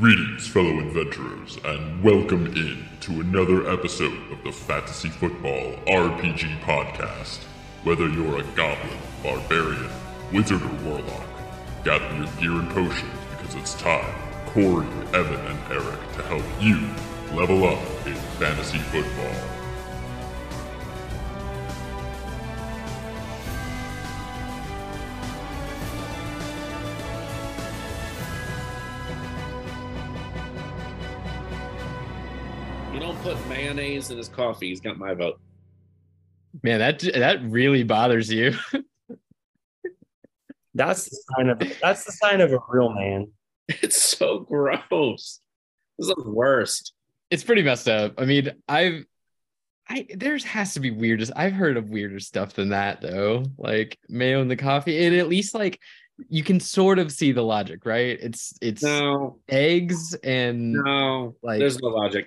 Greetings, fellow adventurers, and welcome in to another episode of the Fantasy Football RPG Podcast. Whether you're a goblin, barbarian, wizard, or warlock, gather your gear and potions because it's time, Corey, Evan, and Eric, to help you level up in fantasy football. Mayonnaise in his coffee. He's got my vote. Man, that that really bothers you. That's the sign of that's the sign of a real man. It's so gross. This is the worst. it's pretty messed up. I mean, I've I there's has to be weirdest. I've heard of weirder stuff than that though. Like mayo in the coffee. And at least like you can sort of see the logic, right? It's it's No, eggs and no, Like- there's no logic.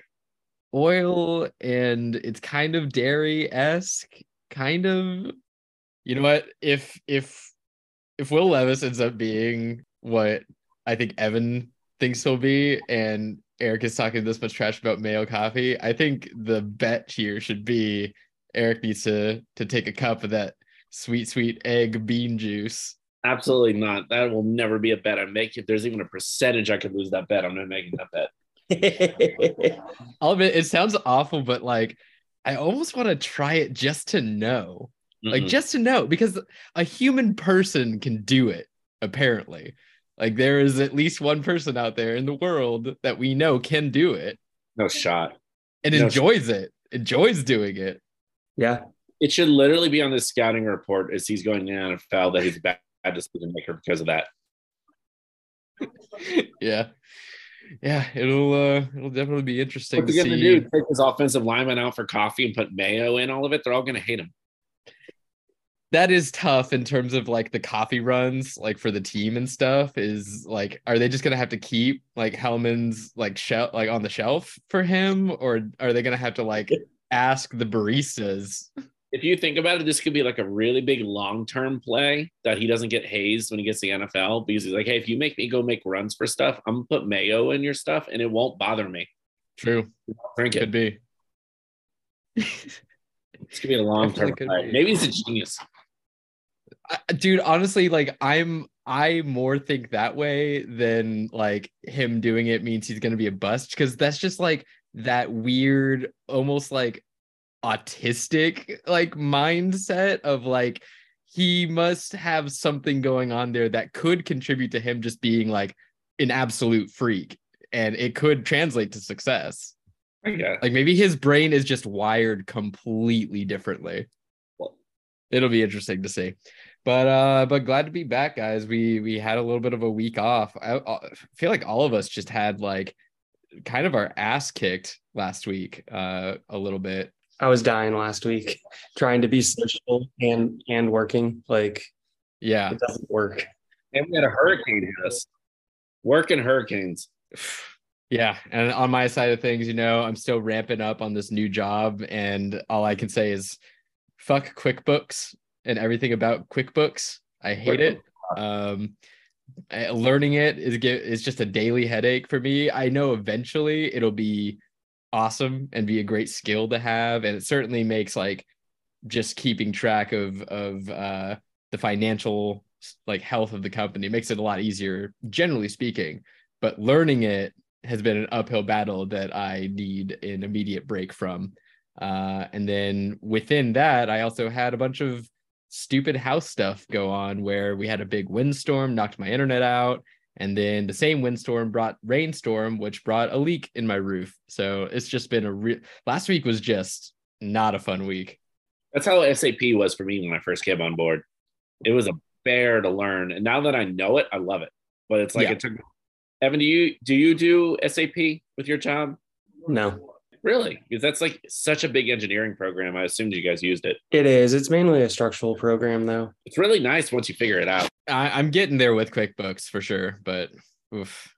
Oil and it's kind of dairy-esque, kind of. You know what? If if if Will Levis ends up being what I think Evan thinks he'll be, and Eric is talking this much trash about mayo coffee, I think the bet here should be Eric needs to to take a cup of that sweet, sweet egg bean juice. Absolutely not. That will never be a bet I make. If there's even a percentage I could lose that bet, I'm not making that bet. Oh, I'll admit it sounds awful, but like I almost want to try it just to know. like Mm-mm. just to know because a human person can do it apparently like there is at least one person out there in the world that we know can do it no shot. and No. enjoys it enjoys doing it yeah. It should literally be on the scouting report as he's going to the NFL that he's a bad decision maker because of that. yeah yeah it'll uh it'll definitely be interesting What's to see do? Take his offensive lineman out for coffee and put mayo in all of it? They're all gonna hate him. that is tough in terms of like the coffee runs like for the team and stuff is like are they just gonna have to keep like hellmann's like shelf like on the shelf for him or are they gonna have to like ask the baristas if you think about it, this could be like a really big long term play that he doesn't get hazed when he gets the NFL because he's like, hey, if you make me go make runs for stuff, I'm gonna put mayo in your stuff and it won't bother me. true Drink could it. be This could be a long term play. be. Maybe he's a genius. I- dude honestly like i'm i more think that way than like him doing it means he's gonna be a bust because that's just like that weird almost like autistic like mindset of like he must have something going on there that could contribute to him just being like an absolute freak and it could translate to success. Guess. like maybe his brain is just wired completely differently. Well- it'll be interesting to see. But uh but glad to be back guys. We we had a little bit of a week off. I, I feel like all of us just had like kind of our ass kicked last week uh a little bit I was dying last week trying to be social and and working. Like yeah it doesn't work. And we had a hurricane hit us. Working hurricanes. yeah and on my side of things you know i'm still ramping up on this new job and all i can say is fuck quickbooks and everything about quickbooks i hate it um learning it is get is just a daily headache for me i know eventually it'll be awesome and be a great skill to have. And it certainly makes like just keeping track of of uh the financial like health of the company makes it a lot easier generally speaking. But learning it has been an uphill battle that i need an immediate break from. Uh and then within that i also had a bunch of stupid house stuff go on where we had a big windstorm knocked my internet out and then the same windstorm brought rainstorm which brought a leak in my roof so it's just been a real last week was just not a fun week That's how SAP was for me when I first came on board. It was a bear to learn. And now that I know it, I love it. But it's like Yeah. it took Evan, do you do you do SAP with your job? No. Really? Because that's like such a big engineering program. I assumed you guys used it. It is. It's mainly a structural program though. It's really nice once you figure it out. I, I'm getting there with QuickBooks for sure, but oof.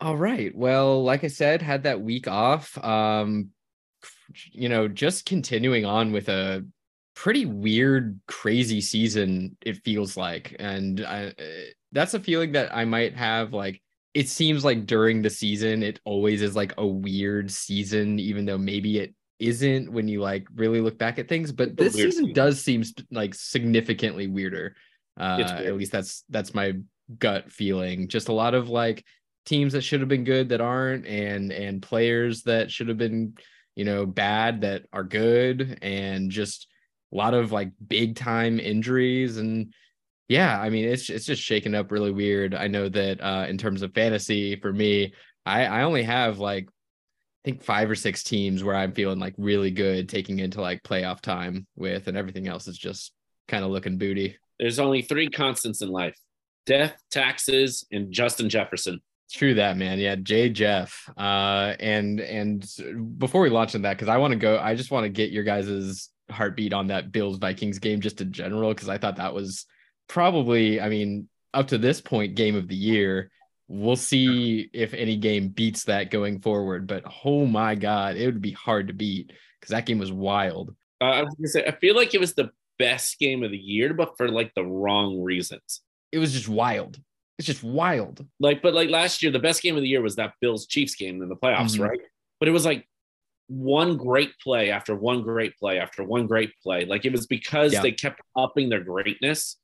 All right. Well, like I said, had that week off. Um, you know, just continuing on with a pretty weird, crazy season. It feels like, and I, uh, that's a feeling that I might have like it seems like during the season it always is like a weird season even though maybe it isn't when you like really look back at things but this season season. does seem like significantly weirder. Uh It's at least that's that's my gut feeling. Just a lot of like teams that should have been good that aren't and and players that should have been you know bad that are good and just a lot of like big time injuries and yeah i mean it's it's just shaken up really weird i know that uh in terms of fantasy for me i i only have like i think five or six teams where i'm feeling like really good taking into like playoff time with and everything else is just kind of looking booty There's only three constants in life death, taxes, and Justin Jefferson. True that man. Yeah, Jay Jeff. Uh and and before we launch into that, because I want to go, I just want to get your guys' heartbeat on that Bills Vikings game just in general, because I thought that was probably, I mean, up to this point, game of the year. We'll see if any game beats that going forward. But oh my god, it would be hard to beat because that game was wild. Uh, I was gonna say, I feel like it was the best game of the year, but for like the wrong reasons. It was just wild. It's just wild. Like, but like last year, the best game of the year was that Bills Chiefs game in the playoffs, Mhm. right? But it was like one great play after one great play after one great play. Like it was because Yeah. they kept upping their greatness.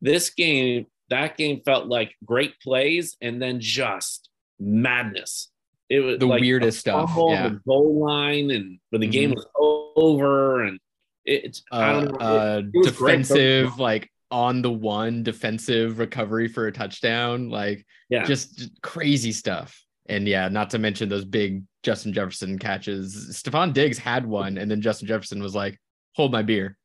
This game, that game felt like great plays and then just madness. It was The like weirdest stuff, yeah. The goal line, and when the game Mhm. was over, and it, it's uh, don't uh it defensive like on the one defensive recovery for a touchdown like yeah, just, just crazy stuff and yeah not to mention those big justin jefferson catches stefon diggs had one and then justin jefferson was like hold my beer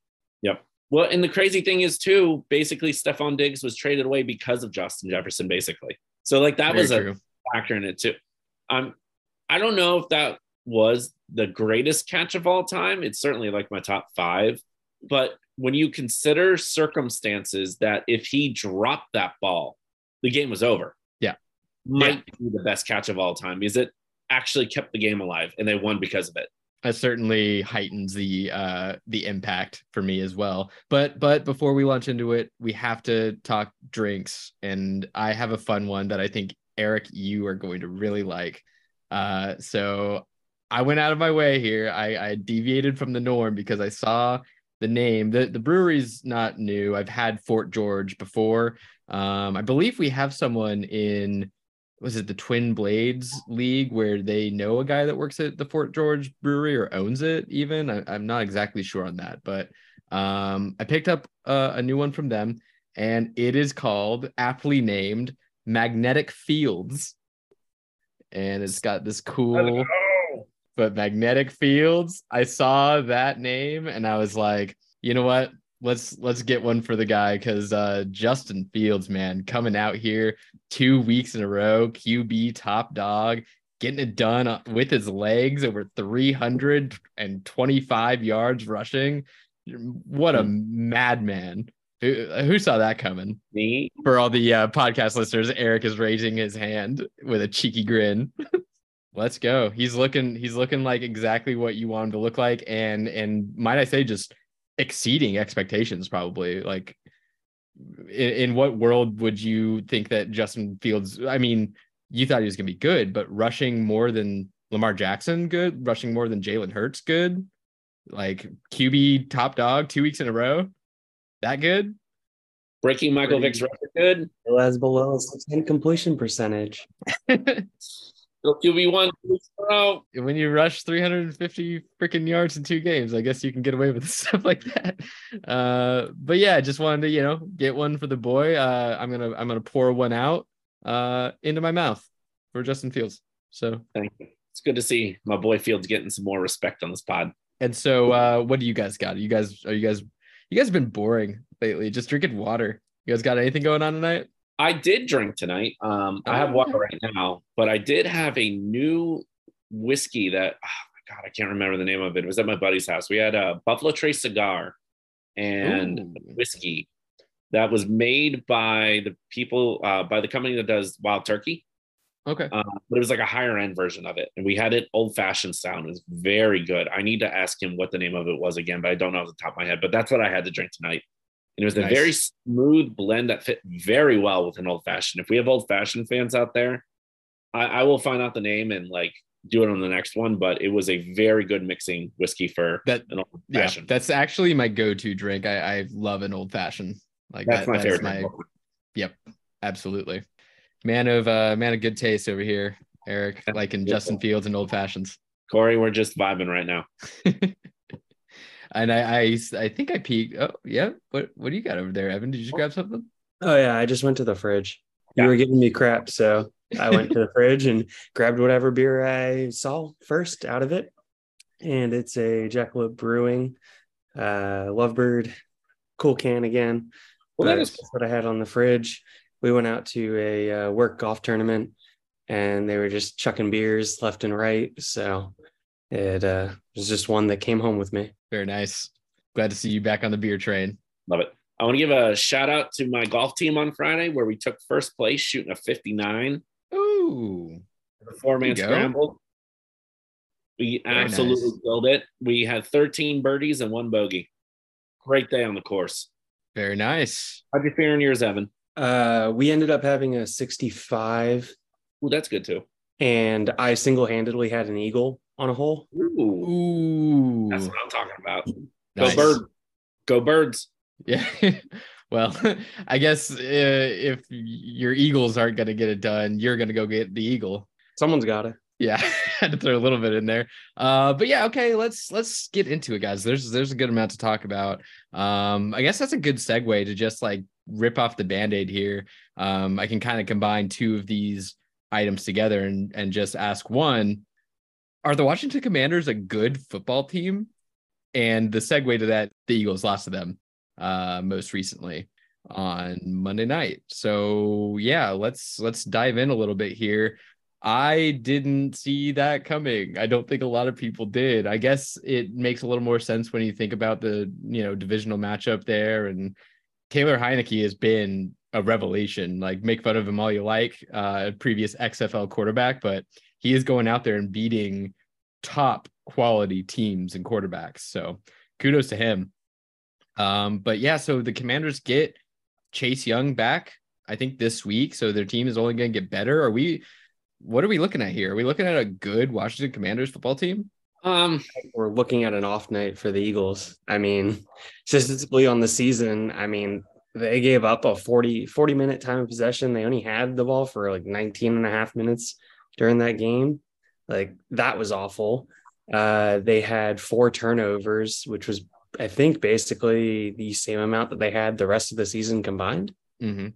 Well, and the crazy thing is too, basically Stefon Diggs was traded away because of Justin Jefferson, basically. So like that Very was a factor in it too. Um, I don't know if that was the greatest catch of all time. It's certainly like my top five, but when you consider circumstances that if he dropped that ball, the game was over. Yeah. might be the best catch of all time because it actually kept the game alive, and they won because of it. That certainly heightens the uh the impact for me as well. But but before we launch into it we have to talk drinks. And i have a fun one that i think eric you are going to really like. Uh so i went out of my way here. I i deviated from the norm because i saw the name. The the brewery's not new. I've had fort george before. Um i believe we have someone in was it the Twin Blades League where they know a guy that works at the Fort George Brewery or owns it even? I, am not exactly sure on that, but um, I picked up uh, a new one from them and it is called, aptly named Magnetic Fields. And it's got this cool, but Magnetic Fields. I saw that name and I was like, you know what? Let's let's get one for the guy because uh, Justin Fields, man, coming out here two weeks in a row, QB top dog, getting it done uh, with his legs over 325 yards rushing. What a madman. Who, who saw that coming? Me, For all the uh, podcast listeners, Eric is raising his hand with a cheeky grin. Let's go. He's looking he's looking like exactly what you want him to look like and and might I say just exceeding expectations probably. Like in, in what world would you think that Justin Fields I mean, you thought he was going to be good, but rushing more than Lamar Jackson good, rushing more than Jalen Hurts good, like QB top dog 2 weeks in a row. That good? breaking Michael Pretty- Vick's record, good. Still has below a 6 completion percentage. QB one, oh, when you rush 350 freaking yards in two games, I guess you can get away with stuff like that. Uh, but yeah, I just wanted to, you know, get one for the boy. Uh, I'm gonna I'm gonna pour one out uh into my mouth for Justin Fields. So thank you. It's good to see my boy Fields getting some more respect on this pod. and so uh what do you guys got? You guys are you guys you guys have been boring lately, just drinking water. You guys got anything going on tonight? I did drink tonight. Um, I have water right now, but I did have a new whiskey that oh my god, I can't remember the name of it. It was at my buddy's house. We had a Buffalo Trace cigar and Ooh. whiskey that was made by the people uh, by the company that does Wild Turkey. Okay. Uh, but it was like a higher end version of it, and we had it old fashioned sound. It was very good. I need to ask him what the name of it was again, but I don't know off the top of my head. But that's what I had to drink tonight, and it was a very smooth blend that fit very well with an old fashioned. If we have old fashioned fans out there, I, I will find out the name and like do it on the next one. But it was a very good mixing whiskey for That an old yeah, that's actually my go-to drink. I, I love an old fashioned. Like That's that- my favorite. my- Yep, absolutely. Man of uh man of good taste over here, Eric, like in Justin Fields and old fashions. Corey, we're just vibing right now. and I, I I think I peeked. Oh yeah, what what do you got over there, Evan? Did you grab something? Oh yeah, I just went to the fridge. You were giving me crap, so I went to the fridge and grabbed whatever beer I saw first out of it. And it's a Jackalope Brewing, uh, Lovebird, cool can again. Well, that that's what I had on the fridge. We went out to a uh, work golf tournament, and they were just chucking beers left and right. So it uh, was just one that came home with me. Very nice. Glad to see you back on the beer train. love it. I want to give a shout out to my golf team on Friday where we took first place shooting a 59. Ooh, the four man There you go. scramble. We Very absolutely nice. killed it. We had 13 birdies and one bogey. Great day on the course. very nice. How'd you fare in yours, Evan? Uh, we ended up having a 65, Ooh, that's good too. and I single handedly had an eagle on a hole. Ooh, Ooh, that's what I'm talking about. nice. Go bird. Go birds. Yeah. well, I guess uh, if your Eagles aren't going to get it done, you're going to go get the Eagle. Someone's got it. Yeah, had to throw a little bit in there. Uh, but yeah, okay, let's let's get into it, guys. There's there's a good amount to talk about. Um, I guess that's a good segue to just like rip off the band-aid here. Um, I can kind of combine two of these items together and and just ask one: Are the Washington Commanders a good football team? And the segue to that, the Eagles lost to them uh most recently on Monday night. So yeah, let's let's dive in a little bit here. I didn't see that coming. I don't think a lot of people did. I guess it makes a little more sense when you think about the, you know, divisional matchup there and Taylor Heinicke has been a revelation. Like make fun of him all you like, uh previous XFL quarterback, but he is going out there and beating top quality teams and quarterbacks. So kudos to him. Um, but yeah, so the commanders get Chase Young back, I think this week. So their team is only going to get better. Are we, what are we looking at here? Are we looking at a good Washington Commanders football team? Um, We're looking at an off night for the Eagles. I mean, statistically on the season, I mean, they gave up a 40, 40 minute time of possession. They only had the ball for like 19 and a half minutes during that game. Like that was awful. Uh, they had four turnovers, which was, I think, basically the same amount that they had the rest of the season combined. Mm-hmm.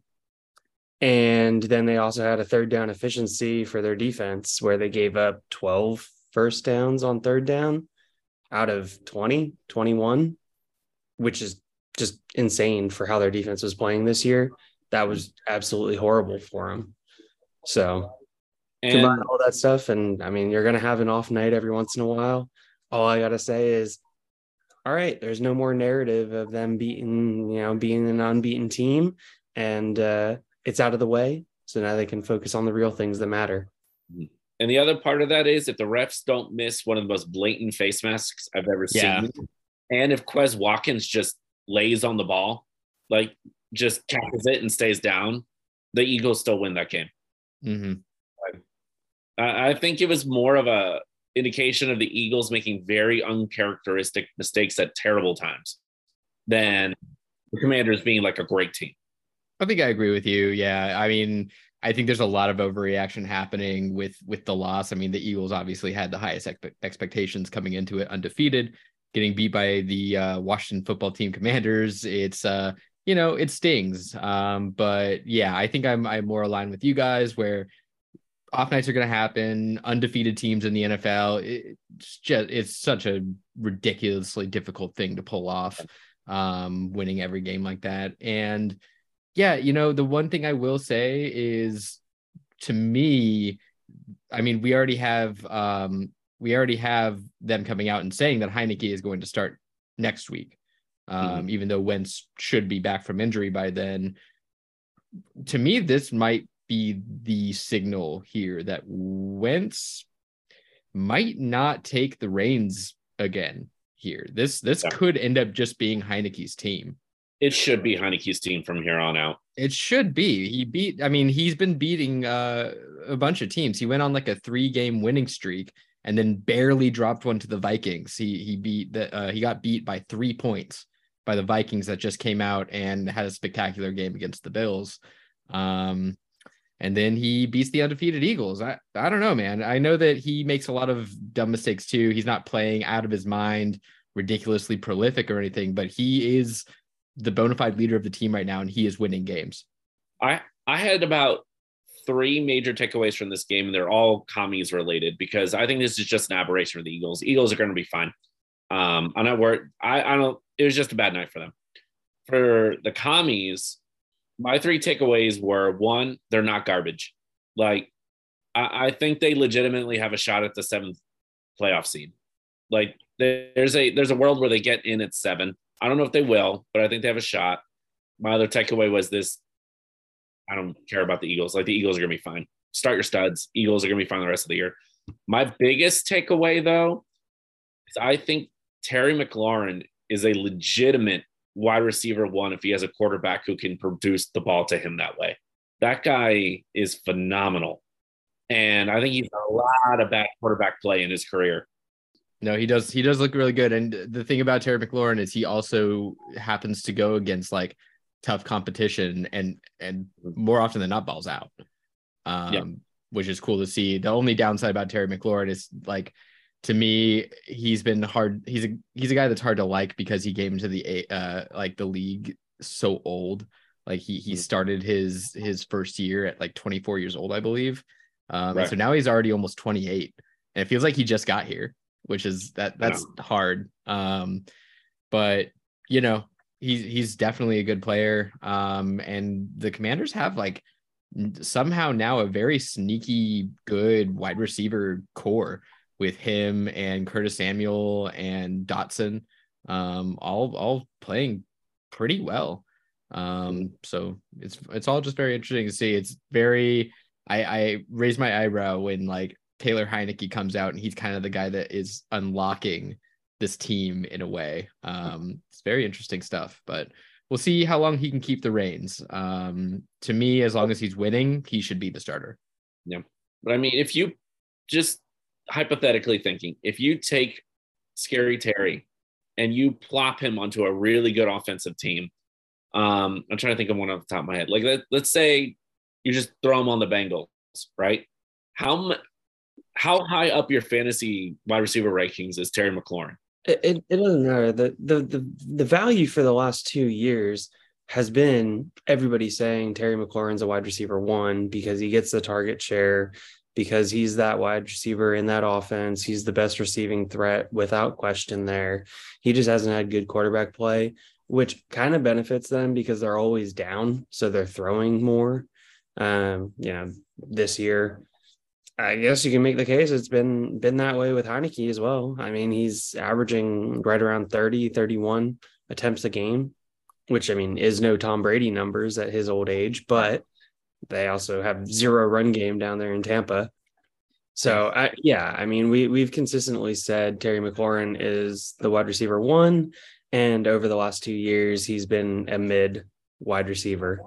And then they also had a third down efficiency for their defense where they gave up 12 first downs on third down out of 20, 21, which is just insane for how their defense was playing this year. That was absolutely horrible for them. So and combine all that stuff, and I mean, you're going to have an off night every once in a while. All I got to say is, all right, there's no more narrative of them beating, you know, being an unbeaten team, and uh, it's out of the way. So now they can focus on the real things that matter. and the other part of that is if the refs don't miss one of the most blatant face masks I've ever Yeah. seen, and if Quez Watkins just lays on the ball, like just catches it and stays down, the Eagles still win that game. Mm-hmm. I think it was more of a indication of the Eagles making very uncharacteristic mistakes at terrible times than the Commanders being like a great team. I think I agree with you. Yeah. I mean, I think there's a lot of overreaction happening with with the loss. I mean, the Eagles obviously had the highest expe- expectations coming into it, undefeated, getting beat by the uh, Washington Football Team Commanders. It's uh, you know, it stings. Um, but yeah, I think I'm I'm more aligned with you guys where off nights are going to happen. Undefeated teams in the NFL, it's just it's such a ridiculously difficult thing to pull off. Um, winning every game like that, and yeah, you know, the one thing I will say is to me, I mean, we already have um we already have them coming out and saying that Heinicke is going to start next week. Um, even though Wentz should be back from injury by then. To me, this might be the signal here that Wentz might not take the reins again here. This this Yeah. could end up just being Heinicke's team. It should be Heinicke's team from here on out. It should be. He beat. I mean, he's been beating uh, a bunch of teams. He went on like a three-game winning streak, and then barely dropped one to the Vikings. He he beat the. Uh, he got beat by three points by the Vikings that just came out and had a spectacular game against the Bills. Um, and then he beats the undefeated Eagles. I I don't know, man. I know that he makes a lot of dumb mistakes too. He's not playing out of his mind, ridiculously prolific or anything, but he is the bona fide leader of the team right now, and he is winning games. I I had about three major takeaways from this game, and they're all commies related because I think this is just an aberration for the Eagles. Eagles are going to be fine. Um, I'm not worried. I I don't. It was just a bad night for them. For the commies, my three takeaways were one, they're not garbage. Like I, I think they legitimately have a shot at the seventh playoff seed. Like there's a there's a world where they get in at seven. I don't know if they will, but I think they have a shot. My other takeaway was this I don't care about the Eagles. Like the Eagles are gonna be fine. Start your studs. Eagles are gonna be fine the rest of the year. My biggest takeaway though is I think Terry McLaurin is a legitimate wide receiver one if he has a quarterback who can produce the ball to him that way. That guy is phenomenal. And I think he's a lot of bad quarterback play in his career. No, he does. He does look really good. And the thing about Terry McLaurin is he also happens to go against like tough competition and and more often than not balls out. Um, yeah. which is cool to see. The only downside about Terry McLaurin is like to me, he's been hard. He's a he's a guy that's hard to like because he came into the uh like the league so old. Like he he mm-hmm. started his his first year at like 24 years old, I believe. Um, right. so now he's already almost 28, and it feels like he just got here, which is that that's yeah. hard. Um, but you know, he's he's definitely a good player. Um, and the Commanders have like somehow now a very sneaky good wide receiver core with him and Curtis Samuel and Dotson, um, all all playing pretty well. Um, so it's it's all just very interesting to see. It's very I I raise my eyebrow when like Taylor Heinicke comes out and he's kind of the guy that is unlocking this team in a way. Um, it's very interesting stuff, but we'll see how long he can keep the reins. Um, to me, as long as he's winning, he should be the starter. Yeah, but I mean, if you just hypothetically thinking, if you take Scary Terry and you plop him onto a really good offensive team, um, I'm trying to think of one off the top of my head. Like let, let's say you just throw him on the Bengals, right? How how high up your fantasy wide receiver rankings is Terry McLaurin? It, it, doesn't matter. The, the the the value for the last two years has been everybody saying Terry McLaurin's a wide receiver one because he gets the target share because he's that wide receiver in that offense. He's the best receiving threat without question there. He just hasn't had good quarterback play, which kind of benefits them because they're always down. So they're throwing more. Um, you know, this year. I guess you can make the case it's been been that way with Heinicke as well. I mean, he's averaging right around 30, 31 attempts a game, which I mean is no Tom Brady numbers at his old age, but they also have zero run game down there in Tampa. So I, yeah, I mean, we we've consistently said Terry McLaurin is the wide receiver one, and over the last two years, he's been a mid wide receiver,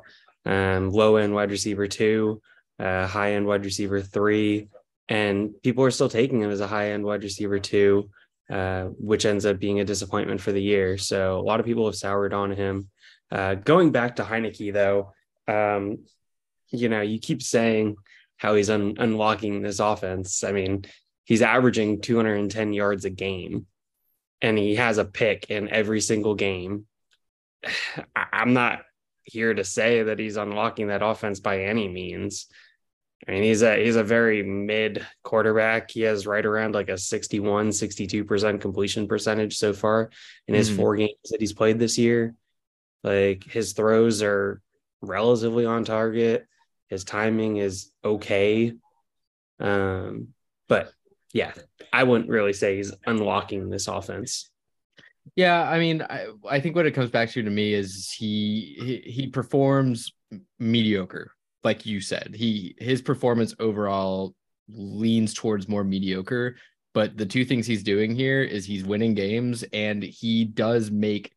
um, low end wide receiver two, uh, high end wide receiver three, and people are still taking him as a high end wide receiver two, uh, which ends up being a disappointment for the year. So a lot of people have soured on him. Uh, going back to Heinicke though, um, you know, you keep saying how he's un- unlocking this offense. I mean, he's averaging 210 yards a game and he has a pick in every single game. I'm not here to say that he's unlocking that offense by any means. I mean, he's a he's a very mid quarterback. He has right around like a 61, 62% completion percentage so far in his mm-hmm. four games that he's played this year. Like his throws are relatively on target. His timing is okay. Um, but yeah, I wouldn't really say he's unlocking this offense. Yeah, I mean, I, I think what it comes back to to me is he, he he performs mediocre, like you said. He his performance overall leans towards more mediocre. But the two things he's doing here is he's winning games and he does make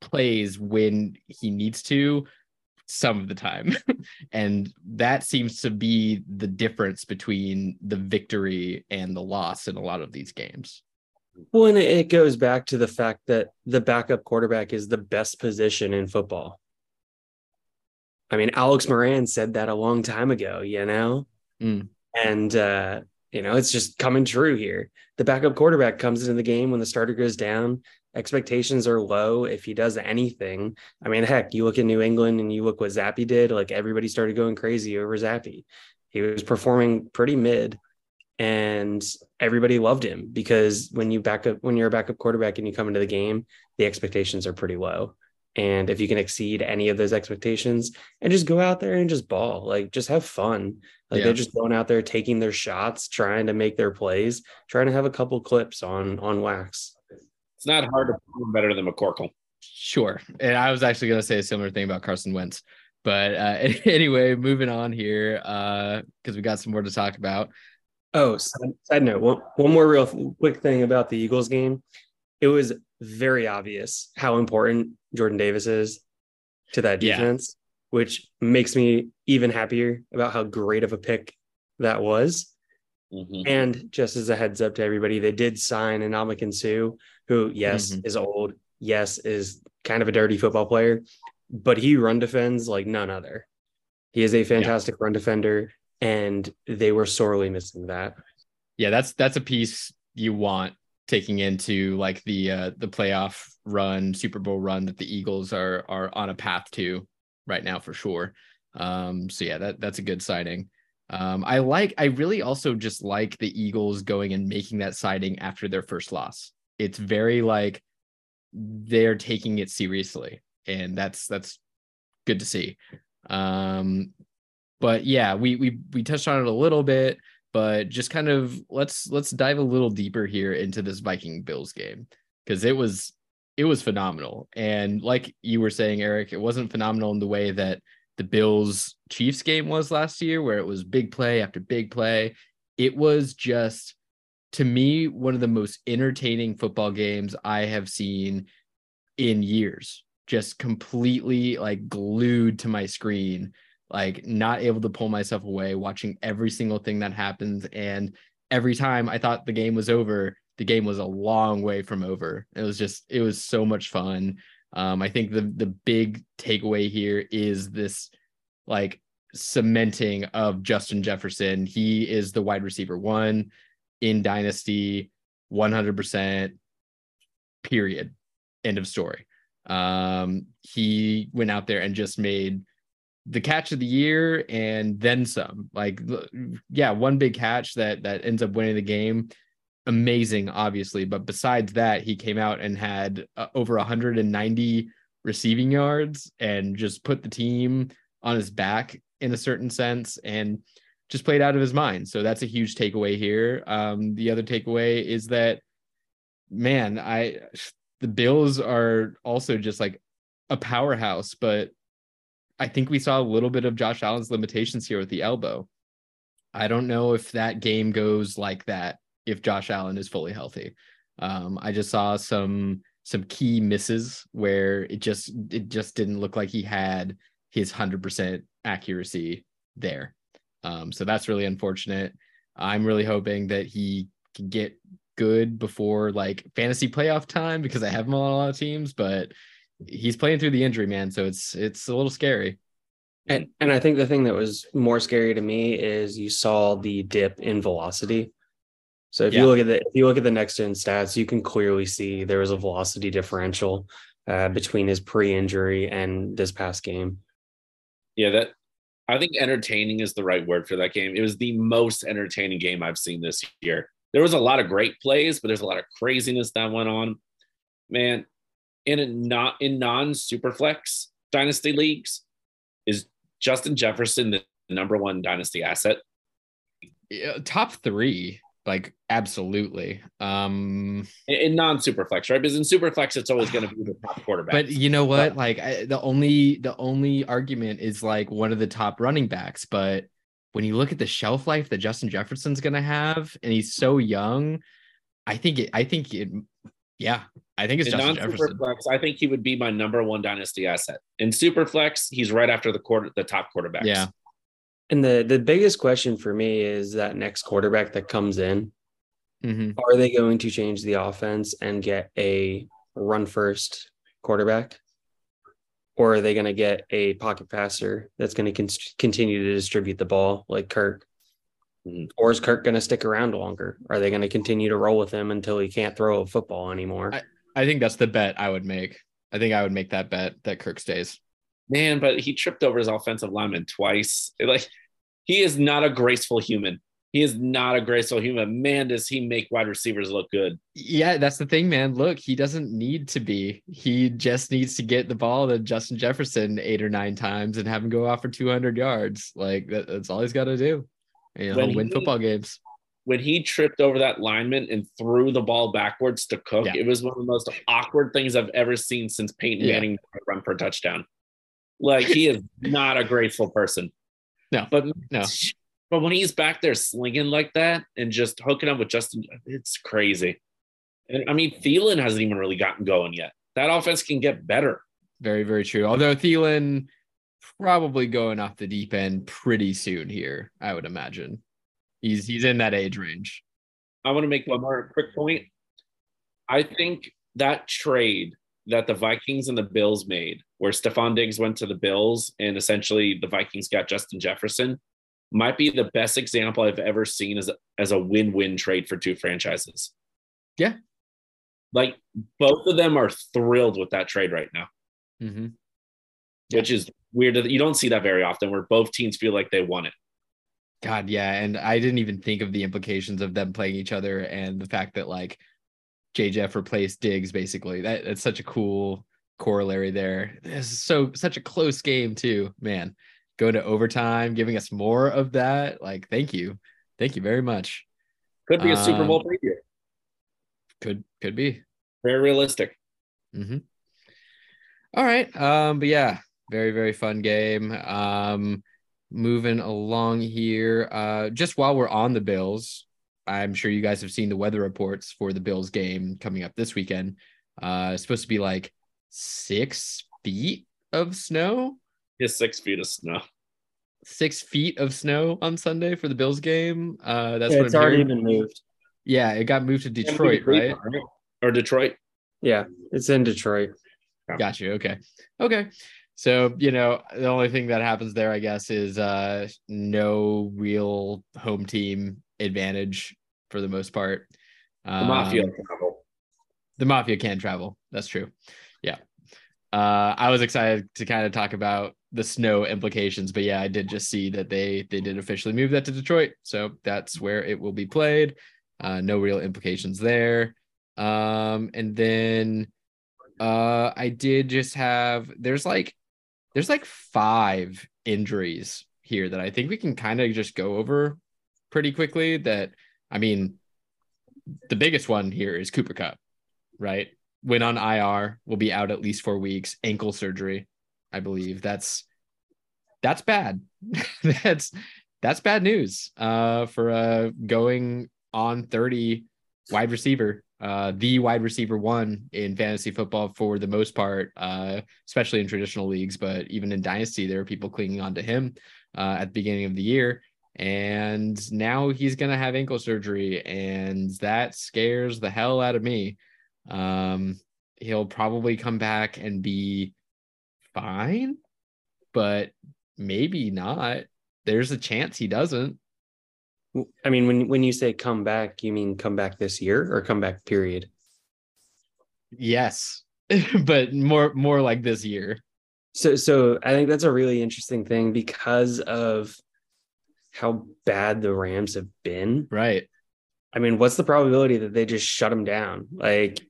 plays when he needs to some of the time. and that seems to be the difference between the victory and the loss in a lot of these games. Well, and it goes back to the fact that the backup quarterback is the best position in football. I mean, Alex Moran said that a long time ago, you know? Mm. And, uh, you know, it's just coming true here. The backup quarterback comes into the game when the starter goes down. Expectations are low if he does anything. I mean, heck, you look at New England and you look what Zappe did, like everybody started going crazy over Zappe. He was performing pretty mid and everybody loved him because when you back up when you're a backup quarterback and you come into the game the expectations are pretty low and if you can exceed any of those expectations and just go out there and just ball like just have fun like Yeah. they're just going out there taking their shots trying to make their plays trying to have a couple clips on on wax It's not hard to perform better than McCorkle. Sure. And I was actually going to say a similar thing about Carson Wentz. But uh, anyway, moving on here, because we got some more to talk about. Oh, side, side note, one, one more real quick thing about the Eagles game. It was very obvious how important Jordan Davis is to that Yeah. defense, which makes me even happier about how great of a pick that was. Mhm. And just as a heads up to everybody, they did sign Ndamukong Suh, who, yes, Mhm. is old, yes, is kind of a dirty football player, but he run defends like none other. He is a fantastic run defender, and they were sorely missing that. Yeah, that's that's a piece you want taking into like the uh the playoff run, Super Bowl run that the Eagles are are on a path to right now for sure. Um so yeah, that that's a good signing. Um I like I really also just like the Eagles going and making that signing after their first loss. It's very like they're taking it seriously and that's that's good to see. Um but yeah, we we we touched on it a little bit but just kind of let's let's dive a little deeper here into this Viking Bills game because it was it was phenomenal and like you were saying Eric it wasn't phenomenal in the way that the Bills Chiefs game was last year where it was big play after big play. It was just to me one of the most entertaining football games I have seen in years. Just completely like glued to my screen like not able to pull myself away watching every single thing that happens. And every time i thought the game was over the game was a long way from over. It was just it was so much fun um i think the the big takeaway here is this like cementing of justin jefferson he is the wide receiver one in dynasty 100% period end of story um he went out there and just made the catch of the year and then some. Like, yeah, one big catch that that ends up winning the game. Amazing, obviously, but besides that, he came out and had uh, over 190 receiving yards and just put the team on his back in a certain sense and just played out of his mind. So that's a huge takeaway here. Um, the other takeaway is that, man, I the Bills are also just like a powerhouse, but I think we saw a little bit of Josh Allen's limitations here with the elbow. I don't know if that game goes like that if Josh Allen is fully healthy. Um, I just saw some some key misses where it just it just didn't look like he had his hundred percent accuracy there. Um, so that's really unfortunate. I'm really hoping that he can get good before like fantasy playoff time because I have him on a lot of teams, but he's playing through the injury, man. So it's it's a little scary. And and I think the thing that was more scary to me is you saw the dip in velocity. So if Yeah. you look at the if you look at the next gen stats, you can clearly see there was a velocity differential uh, between his pre-injury and this past game. Yeah, that I think entertaining is the right word for that game. It was the most entertaining game I've seen this year. There was a lot of great plays, but there's a lot of craziness that went on. Man, in a not in non superflex dynasty leagues, is Justin Jefferson the number one dynasty asset? Yeah, top three, like absolutely. Um, In, non superflex, right? Because in superflex, it's always going to be the top quarterback. but you know what? Like I, the only the only argument is like one of the top running backs, but when you look at the shelf life that Justin Jefferson's gonna have, and he's so young, I think it I think it Yeah, I think it's In Justin Jefferson. superflex, I think he would be my number one dynasty asset. In superflex, he's right after the quarter, the top quarterbacks. Yeah. And the the biggest question for me is that next quarterback that comes in, Mhm. are they going to change the offense and get a run first quarterback? Or are they going to get a pocket passer that's going to con- continue to distribute the ball like Kirk? Or is Kirk going to stick around longer? Are they going to continue to roll with him until he can't throw a football anymore? I think that's the bet I would make. I think I would make that bet that Kirk stays. Man, but he tripped over his offensive lineman twice. Like he is not a graceful human. He is not a graceful human. Man, does he make wide receivers look good? Yeah, that's the thing, man. Look, he doesn't need to be. He just needs to get the ball to Justin Jefferson eight or nine times and have him go off for 200 yards. Like that, that's all he's got to do. And he'll When win he- football games. When he tripped over that lineman and threw the ball backwards to Cook, Yeah. it was one of the most awkward things I've ever seen since Peyton Yeah. Manning run for a touchdown. Like he is not a graceful person. No, But no. But when he's back there slinging like that and just hooking up with Justin, it's crazy. And I mean, Thielen hasn't even really gotten going yet. That offense can get better. Very, very true. Although Thielen probably going off the deep end pretty soon here, I would imagine. He's he's in that age range. I want to make one more quick point. I think that trade that the Vikings and the Bills made, where Stefon Diggs went to the Bills and essentially the Vikings got Justin Jefferson, might be the best example I've ever seen as a, as a win-win trade for two franchises. Yeah. Like both of them are thrilled with that trade right now, Mm-hmm. which is weird. You don't see that very often where both teams feel like they won it. God, yeah. And I didn't even think of the implications of them playing each other and the fact that like J Jeff replaced Diggs basically. That that's such a cool corollary there. This is so such a close game too, man. Going to overtime, giving us more of that. Like, thank you. Thank you very much. Could be a Super Um, Bowl preview. Could could be. Very realistic. Mm-hmm. All right. Um, but yeah, very, very fun game. Um, moving along here. Uh, just while we're on the Bills, I'm sure you guys have seen the weather reports for the Bills game coming up this weekend. Uh, it's supposed to be like six feet of snow, His six feet of snow. six feet of snow on Sunday for the Bills game. Uh, that's Yeah, what it's I'm already hearing. been moved. Yeah, it got moved to Detroit, right? Or Detroit. Yeah, it's in Detroit. Got you. Okay. Okay. So, you know, the only thing that happens there, I guess, is uh no real home team advantage for the most part. The Um, Mafia travel. the mafia can travel. That's true. Yeah. Uh, I was excited to kind of talk about the snow implications, but yeah, I did just see that they they did officially move that to Detroit, so that's where it will be played. Uh, no real implications there. Um, and then uh, I did just have there's like there's like five injuries here that I think we can kind of just go over pretty quickly. That I mean, the biggest one here is Cooper Kupp, right? Went on IR, will be out at least four weeks, ankle surgery, I believe. That's that's bad. that's that's bad news uh for uh going on 30 wide receiver uh the wide receiver one in fantasy football for the most part uh especially in traditional leagues but even in dynasty there are people clinging on to him uh at the beginning of the year and now he's going to have ankle surgery and that scares the hell out of me. Um he'll probably come back and be fine but maybe not. There's a chance he doesn't. I mean, when when you say come back, you mean come back this year or come back period? yes but more more like this year. So so I think that's a really interesting thing because of how bad the Rams have been. right I mean, what's the probability that they just shut them down? Like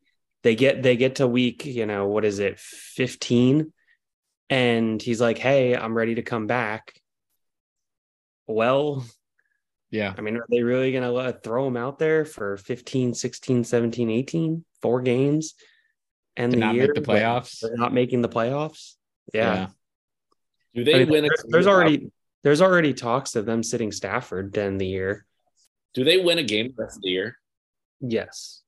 they get they get to week, you know, what is it, 15? And he's like, Hey, I'm ready to come back. Well, yeah I mean, are they really gonna let throw him out there for 15, 16, 17, 18, four games and To the not year make the playoffs? They're not making the playoffs. Yeah. Do I they mean, win? A, there's, there's already there's already talks of them sitting Stafford to end the year. Do they win a game the rest of the year? Yes.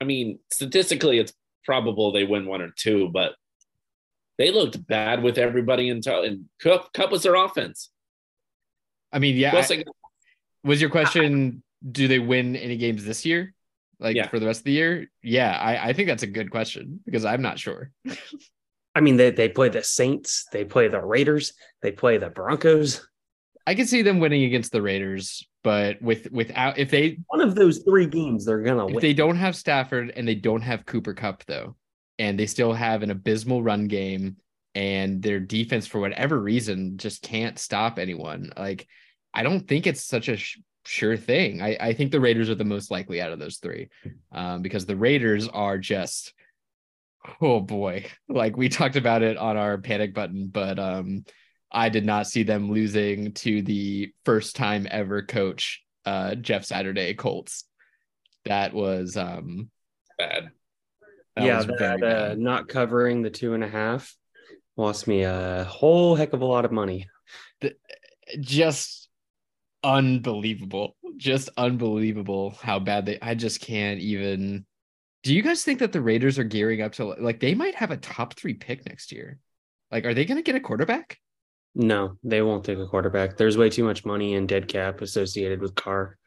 I mean, statistically, it's probable they win one or two, but they looked bad with everybody in tow. And Kupp, Kupp was their offense. I mean, yeah. Plus, I- they- was your question? Do they win any games this year? Like Yeah. for the rest of the year? Yeah, I, I think that's a good question because I'm not sure. I mean, they, they play the Saints, they play the Raiders, they play the Broncos. I can see them winning against the Raiders, but with without if they One of those three games they're gonna if win. they don't have Stafford and they don't have Cooper Kupp though, and they still have an abysmal run game and their defense for whatever reason just can't stop anyone. Like I don't think it's such a sh- sure thing. I, I think the Raiders are the most likely out of those three, um, because the Raiders are just oh boy, like we talked about it on our panic button, but um, I did not see them losing to the first time ever coach uh, Jeff Saturday Colts. That was um, bad. that yeah, was that, very uh, not covering the two and a half lost me a whole heck of a lot of money. just unbelievable just unbelievable how bad they i just can't even do you guys think that the raiders are gearing up to like they might have a top three pick next year. Like are they going to get a quarterback? No, they won't take a quarterback. There's way too much money in dead cap associated with Carr.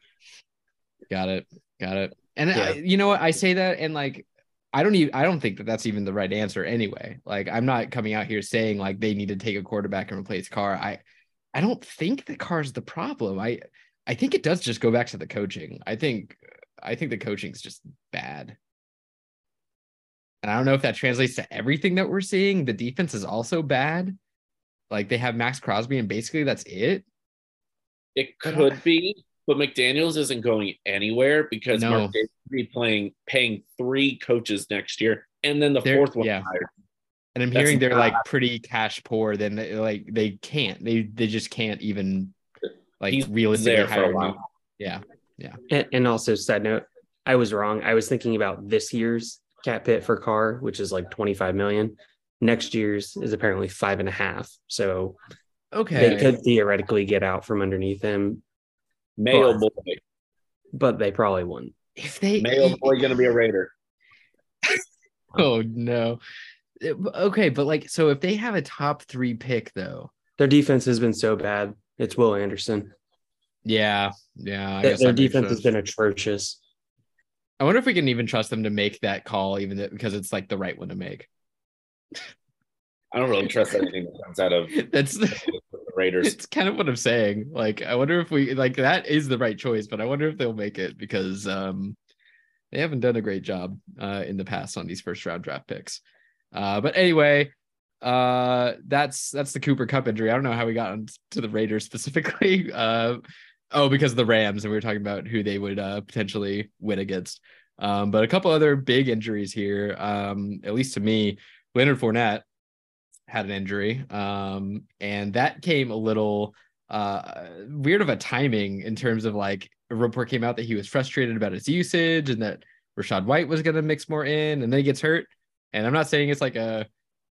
got it. Got it. And Yeah. I, you know what? I say that and like i don't even i don't think that that's even the right answer anyway. Like i'm not coming out here saying like they need to take a quarterback and replace carr. I i don't think the Carr's the problem. I i think it does just go back to the coaching. I think i think the coaching's just bad and i don't know if that translates to everything that we're seeing the defense is also bad like they have Maxx Crosby and basically that's it It could be, but McDaniels isn't going anywhere because No. Mark Davis be playing paying three coaches next year, and then the They're- fourth one yeah. hired. And I'm That's hearing they're like pretty cash poor. Then they, like they can't. They they just can't even like He's realistically there for hire a while. new- Yeah, And, and also, side note, I was wrong. I was thinking about this year's cap hit for Carr, which is like 25 million. Next year's is apparently five and a half. So Okay. they could theoretically get out from underneath him, Mayo But- boy, but they probably wouldn't. if they Mayo boy, going to be a Raider. oh no. Okay, but like so if they have a top three pick though, Their defense has been so bad. It's Will Anderson. yeah, yeah. I Their, guess their that makes defense has been atrocious. I wonder if we can even trust them to make that call, even th- because it's like the right one to make. I don't really trust anything that comes out of That's the Raiders. it's kind of what I'm saying. Like, I wonder if we like that is the right choice, but I wonder if they'll make it because um they haven't done a great job uh in the past on these first round draft picks. Uh but anyway, uh that's that's the Cooper Kupp injury. I don't know how we got to the Raiders specifically. Oh, because of the Rams, and we were talking about who they would uh potentially win against. Um, but a couple other big injuries here, um, at least to me, Leonard Fournette had an injury. Um, and that came a little uh weird of a timing in terms of like a report came out that he was frustrated about his usage and that Rachaad White was gonna mix more in and then he gets hurt. And I'm not saying it's like a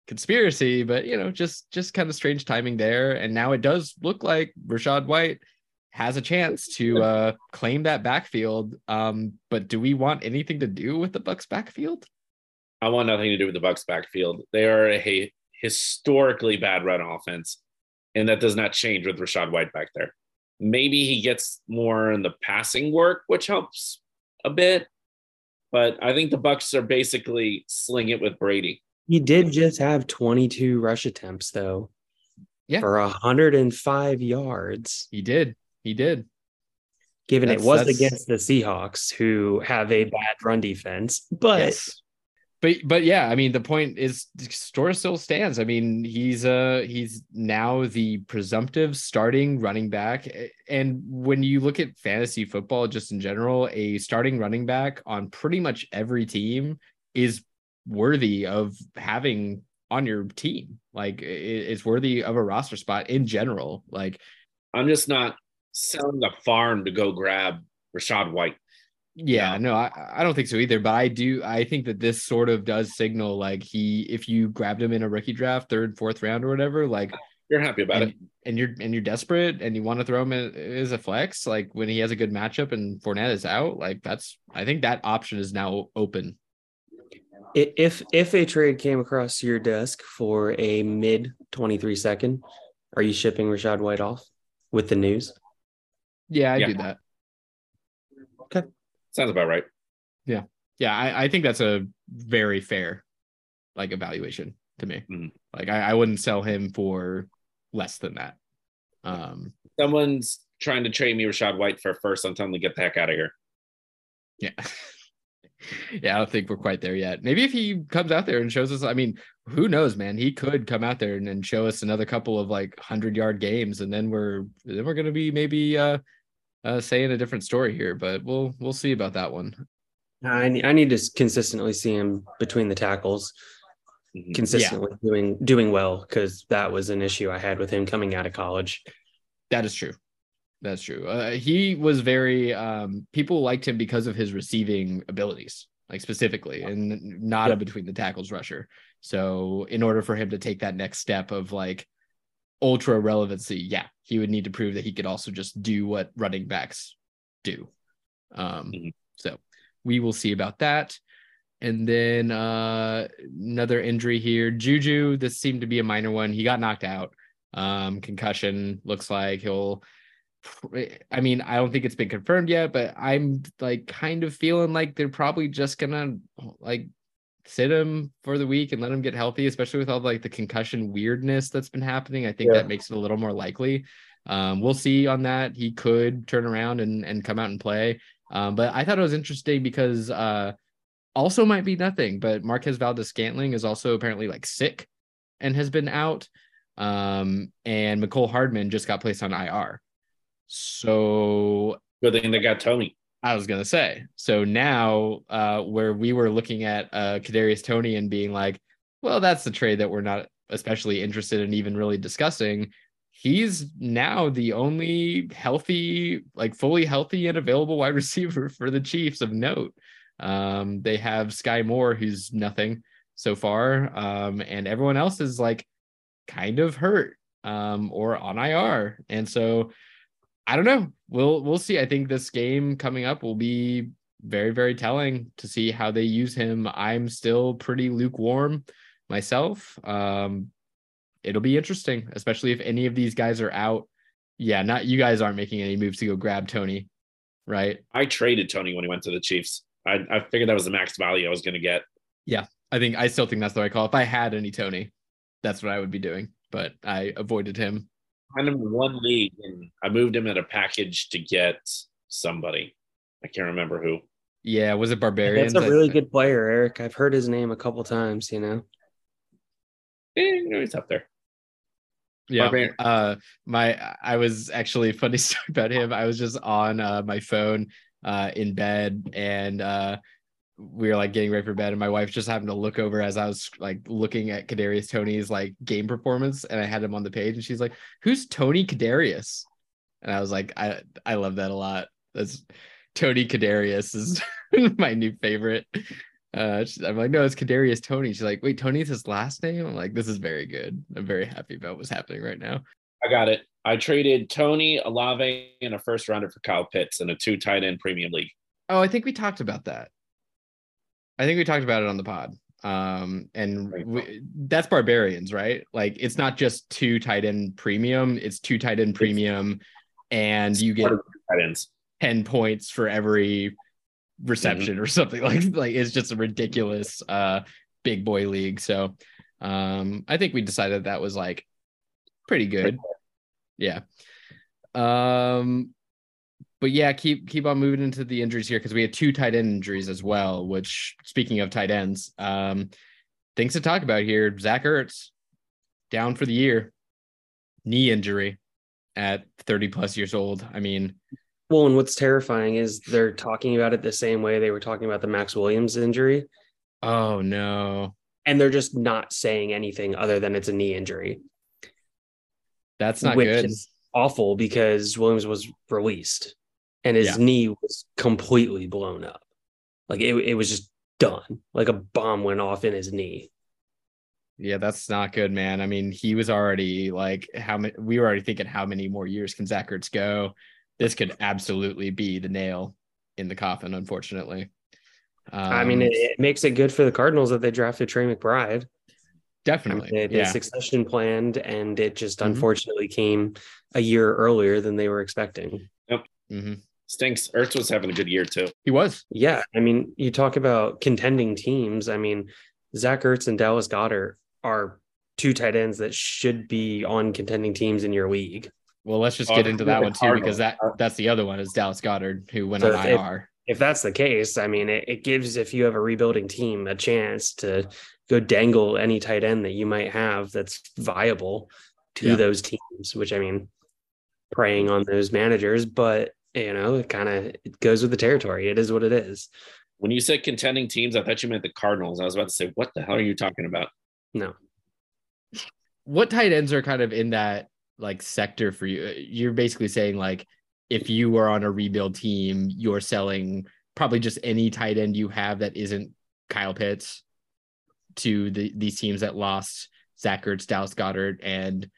conspiracy, but you know, just just kind of strange timing there. And now it does look like Rachaad White has a chance to uh claim that backfield. Um, but do we want anything to do with the Bucks backfield? I want nothing to do with the Bucks backfield. They are a historically bad run offense, and that does not change with Rachaad White back there. Maybe he gets more in the passing work, which helps a bit, but I think the Bucks are basically sling it with Brady. He did just have 22 rush attempts though. Yeah. For 105 yards. He did. He did. Given That's- it was that's- against the Seahawks, who have a bad run defense, but Yes. But but yeah, I mean the point is Store still stands. I mean, he's uh he's now the presumptive starting running back. And when you look at fantasy football just in general, a starting running back on pretty much every team is worthy of having on your team. Like it's worthy of a roster spot in general. Like I'm just not selling the farm to go grab Rachaad White. Yeah, no, I, I don't think so either. But I do I think that this sort of does signal like he if you grabbed him in a rookie draft, third, fourth round or whatever, like You're happy about and, it. and you're and you're desperate and you want to throw him as a flex, like when he has a good matchup and Fournette is out, like that's I think that option is now open. If if a trade came across your desk for a mid 23 second, are you shipping Rachaad White off with the news? Yeah, I Yeah. do that. Okay. Sounds about right. Yeah, Yeah. I, I think that's a very fair like evaluation to me. Mhm. Like I, I wouldn't sell him for less than that. Um Someone's trying to trade me Rachaad White for first. I'm telling them to get the heck out of here. yeah. yeah, I don't think we're quite there yet. Maybe if he comes out there and shows us, I mean, who knows, man? He could come out there and, and show us another couple of like hundred yard games, and then we're then we're gonna be maybe uh uh saying a different story here, but we'll we'll see about that one. I need, I need to consistently see him between the tackles, Mhm. consistently doing doing well because that was an issue I had with him coming out of college. That is true. That's true. Uh, he was very um people liked him because of his receiving abilities, like specifically, and not a between the tackles rusher. So in order for him to take that next step of like ultra relevancy, yeah, he would need to prove that he could also just do what running backs do. Um Mhm. so we will see about that. And then uh another injury here. Juju, this seemed to be a minor one. He got knocked out. Um, concussion looks like he'll I mean, I don't think it's been confirmed yet, but I'm like kind of feeling like they're probably just gonna like sit him for the week and let him get healthy, especially with all like the concussion weirdness that's been happening. I think Yeah. that makes it a little more likely. Um, we'll see on that. He could turn around and and come out and play. Um, but I thought it was interesting because uh also might be nothing, but Marquez Valdes-Scantling is also apparently like sick and has been out. Um, and Mecole Hardman just got placed on IR. So Good thing they got Toney. I was gonna say, so now uh where we were looking at uh Kadarius Toney and being like, well, that's the trade that we're not especially interested in even really discussing. He's now the only healthy, like fully healthy and available wide receiver for the Chiefs of note. Um, they have Sky Moore, who's nothing so far. Um, and everyone else is like kind of hurt um or on IR. And so I don't know. We'll we'll see. I think this game coming up will be very very telling to see how they use him. I'm still pretty lukewarm myself. Um, it'll be interesting, especially if any of these guys are out. Yeah, not you guys aren't making any moves to go grab Toney, right? I traded Toney when he went to the Chiefs. I, I figured that was the max value I was going to get. Yeah, I think I still think that's the right call. If I had any Toney, that's what I would be doing. But I avoided him. Kind of one league, and I moved him at a package to get somebody. I can't remember who. Yeah, was it Barbarian? That's a really good player, Eric. I've heard his name a couple times. You know, Eh, no, he's up there. Yeah. Barbarian. Uh my I was actually funny story about him. I was just on uh my phone uh in bed and uh we were like getting ready for bed and my wife just happened to look over as I was like looking at Kadarius Toney's like game performance and I had him on the page and she's like, Who's Toney Kadarius? And I was like, I I love that a lot. That's Toney Kadarius is my new favorite. Uh, she's- I'm like, no, it's Kadarius Toney. She's like, wait, Toney's his last name. I'm like, this is very good. I'm very happy about what's happening right now. I got it. I traded Toney, Olave, in a first rounder for Kyle Pitts in a two tight end premium league. Oh, I think we talked about that. I think we talked about it on the pod. Um, and we, that's barbarians, right? Like it's not just two tight end premium, it's two tight end premium, and you get tight ends. 10 points for every reception or something like like it's just a ridiculous uh big boy league so um i think we decided that was like pretty good yeah um but yeah keep keep on moving into the injuries here because we had two tight end injuries as well which speaking of tight ends um things to talk about here. Zach ertz down for the year. Knee injury at 30 plus years old. I mean well, and what's terrifying is they're talking about it the same way they were talking about the Maxx Williams injury, Oh no, and they're just not saying anything other than it's a knee injury, that's not which good. is awful because Williams was released and his Yeah. knee was completely blown up, like it, it was just done, like a bomb went off in his knee. Yeah, that's not good, man. I mean, he was already like how many we were already thinking how many more years can Zach Ertz go? This could absolutely be the nail in the coffin, unfortunately. Um, I mean, it, um, it, makes it good for the Cardinals that they drafted Trey McBride. Definitely. I mean, yeah. succession planned, and it just mm-hmm. unfortunately came a year earlier than they were expecting. Yep. Mm-hmm. Stinks. Ertz was having a good year too. He was. Yeah. I mean, you talk about contending teams. I mean, Zach Ertz and Dallas Goedert are two tight ends that should be on contending teams in your league. Well, let's just get into that one too, because that that's the other one is Dallas Goedert, who went so on if, IR. If that's the case, I mean, it, it gives if you have a rebuilding team a chance to go dangle any tight end that you might have that's viable to yeah. those teams. Which I mean, preying on those managers, but you know, it kind of it goes with the territory. It is what it is. When you said contending teams, I thought you meant the Cardinals. I was about to say, what the hell are you talking about? No. What tight ends are kind of in that like sector for you? You're basically saying like if you were on a rebuild team, you're selling probably just any tight end you have that isn't Kyle Pitts to the these teams that lost Zach Ertz, Dallas Goedert, and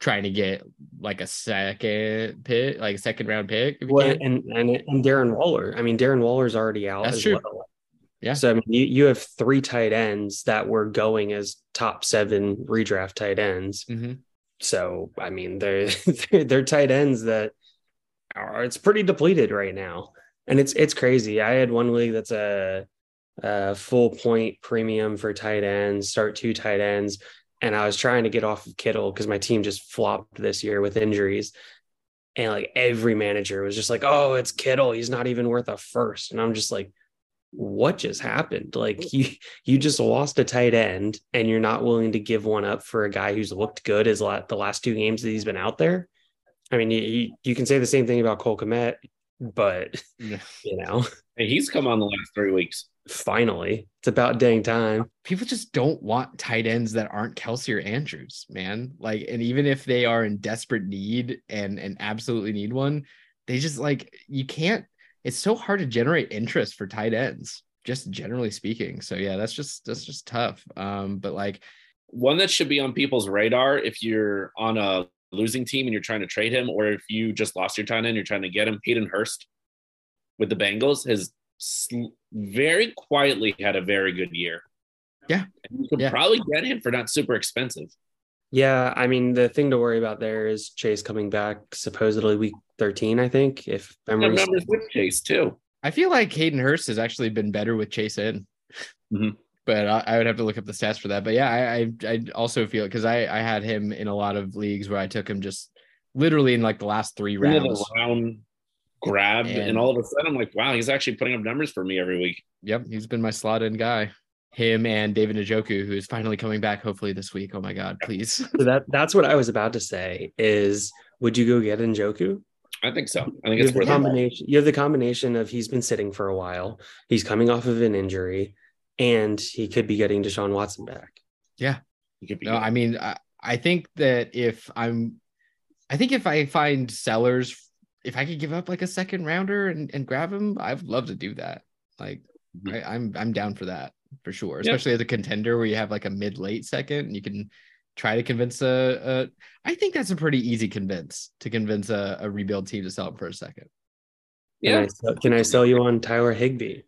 trying to get like a second pick, like a second round pick. Well, and, and and Darren Waller. I mean, Darren Waller's already out. That's true. Well. Yeah. So I mean, you, you have three tight ends that were going as top seven redraft tight ends. Mm-hmm. So I mean, they're they're tight ends that are it's pretty depleted right now, and it's it's crazy. I had one league that's a, a full point premium for tight ends, start two tight ends, and I was trying to get off of Kittle because my team just flopped this year with injuries. And like every manager was just like, oh, it's Kittle. He's not even worth a first. And I'm just like, what just happened? Like you you just lost a tight end and you're not willing to give one up for a guy who's looked good as the last two games that he's been out there. I mean, you, you can say the same thing about Cole Kmet, but you know, hey, he's come on the last three weeks. Finally, it's about dang time. People just don't want tight ends that aren't Kelce or Andrews, man. Like, and even if they are in desperate need and and absolutely need one, they just like you can't it's so hard to generate interest for tight ends, just generally speaking. So yeah, that's just that's just tough. Um, but like one that should be on people's radar if you're on a losing team and you're trying to trade him, or if you just lost your tight end, you're trying to get him. Hayden Hurst with the Bengals has very quietly had a very good year. Yeah, and you could yeah. probably get him for not super expensive. Yeah, I mean the thing to worry about there is Chase coming back supposedly week 13, I think. If memory numbers with Chase too. I feel like Hayden Hurst has actually been better with Chase in. Mm-hmm. But I, I, would have to look up the stats for that. But yeah, I I, I also feel because I I had him in a lot of leagues where I took him just literally in like the last three rounds. round grab, and, and all of a sudden I'm like, wow, he's actually putting up numbers for me every week. Yep, he's been my slot in guy him and David Njoku, who is finally coming back hopefully this week. Oh my God, please. so that that's what I was about to say is would you go get Njoku? I think so. I think you it's the combination. You have the combination of he's been sitting for a while, he's coming off of an injury, and he could be getting Deshaun Watson back. Yeah. You could be. No, I mean, I, I think that if I'm, I think if I find sellers, if I could give up like a second rounder and, and grab him, I would love to do that. Like, mm-hmm. I, I'm I'm down for that for sure, especially as a contender where you have like a mid late second and you can try to convince a, a I think that's a pretty easy convince to convince a, a rebuild team to sell him for a second. Yeah. Can I, sell, can I sell you on Tyler Higbee?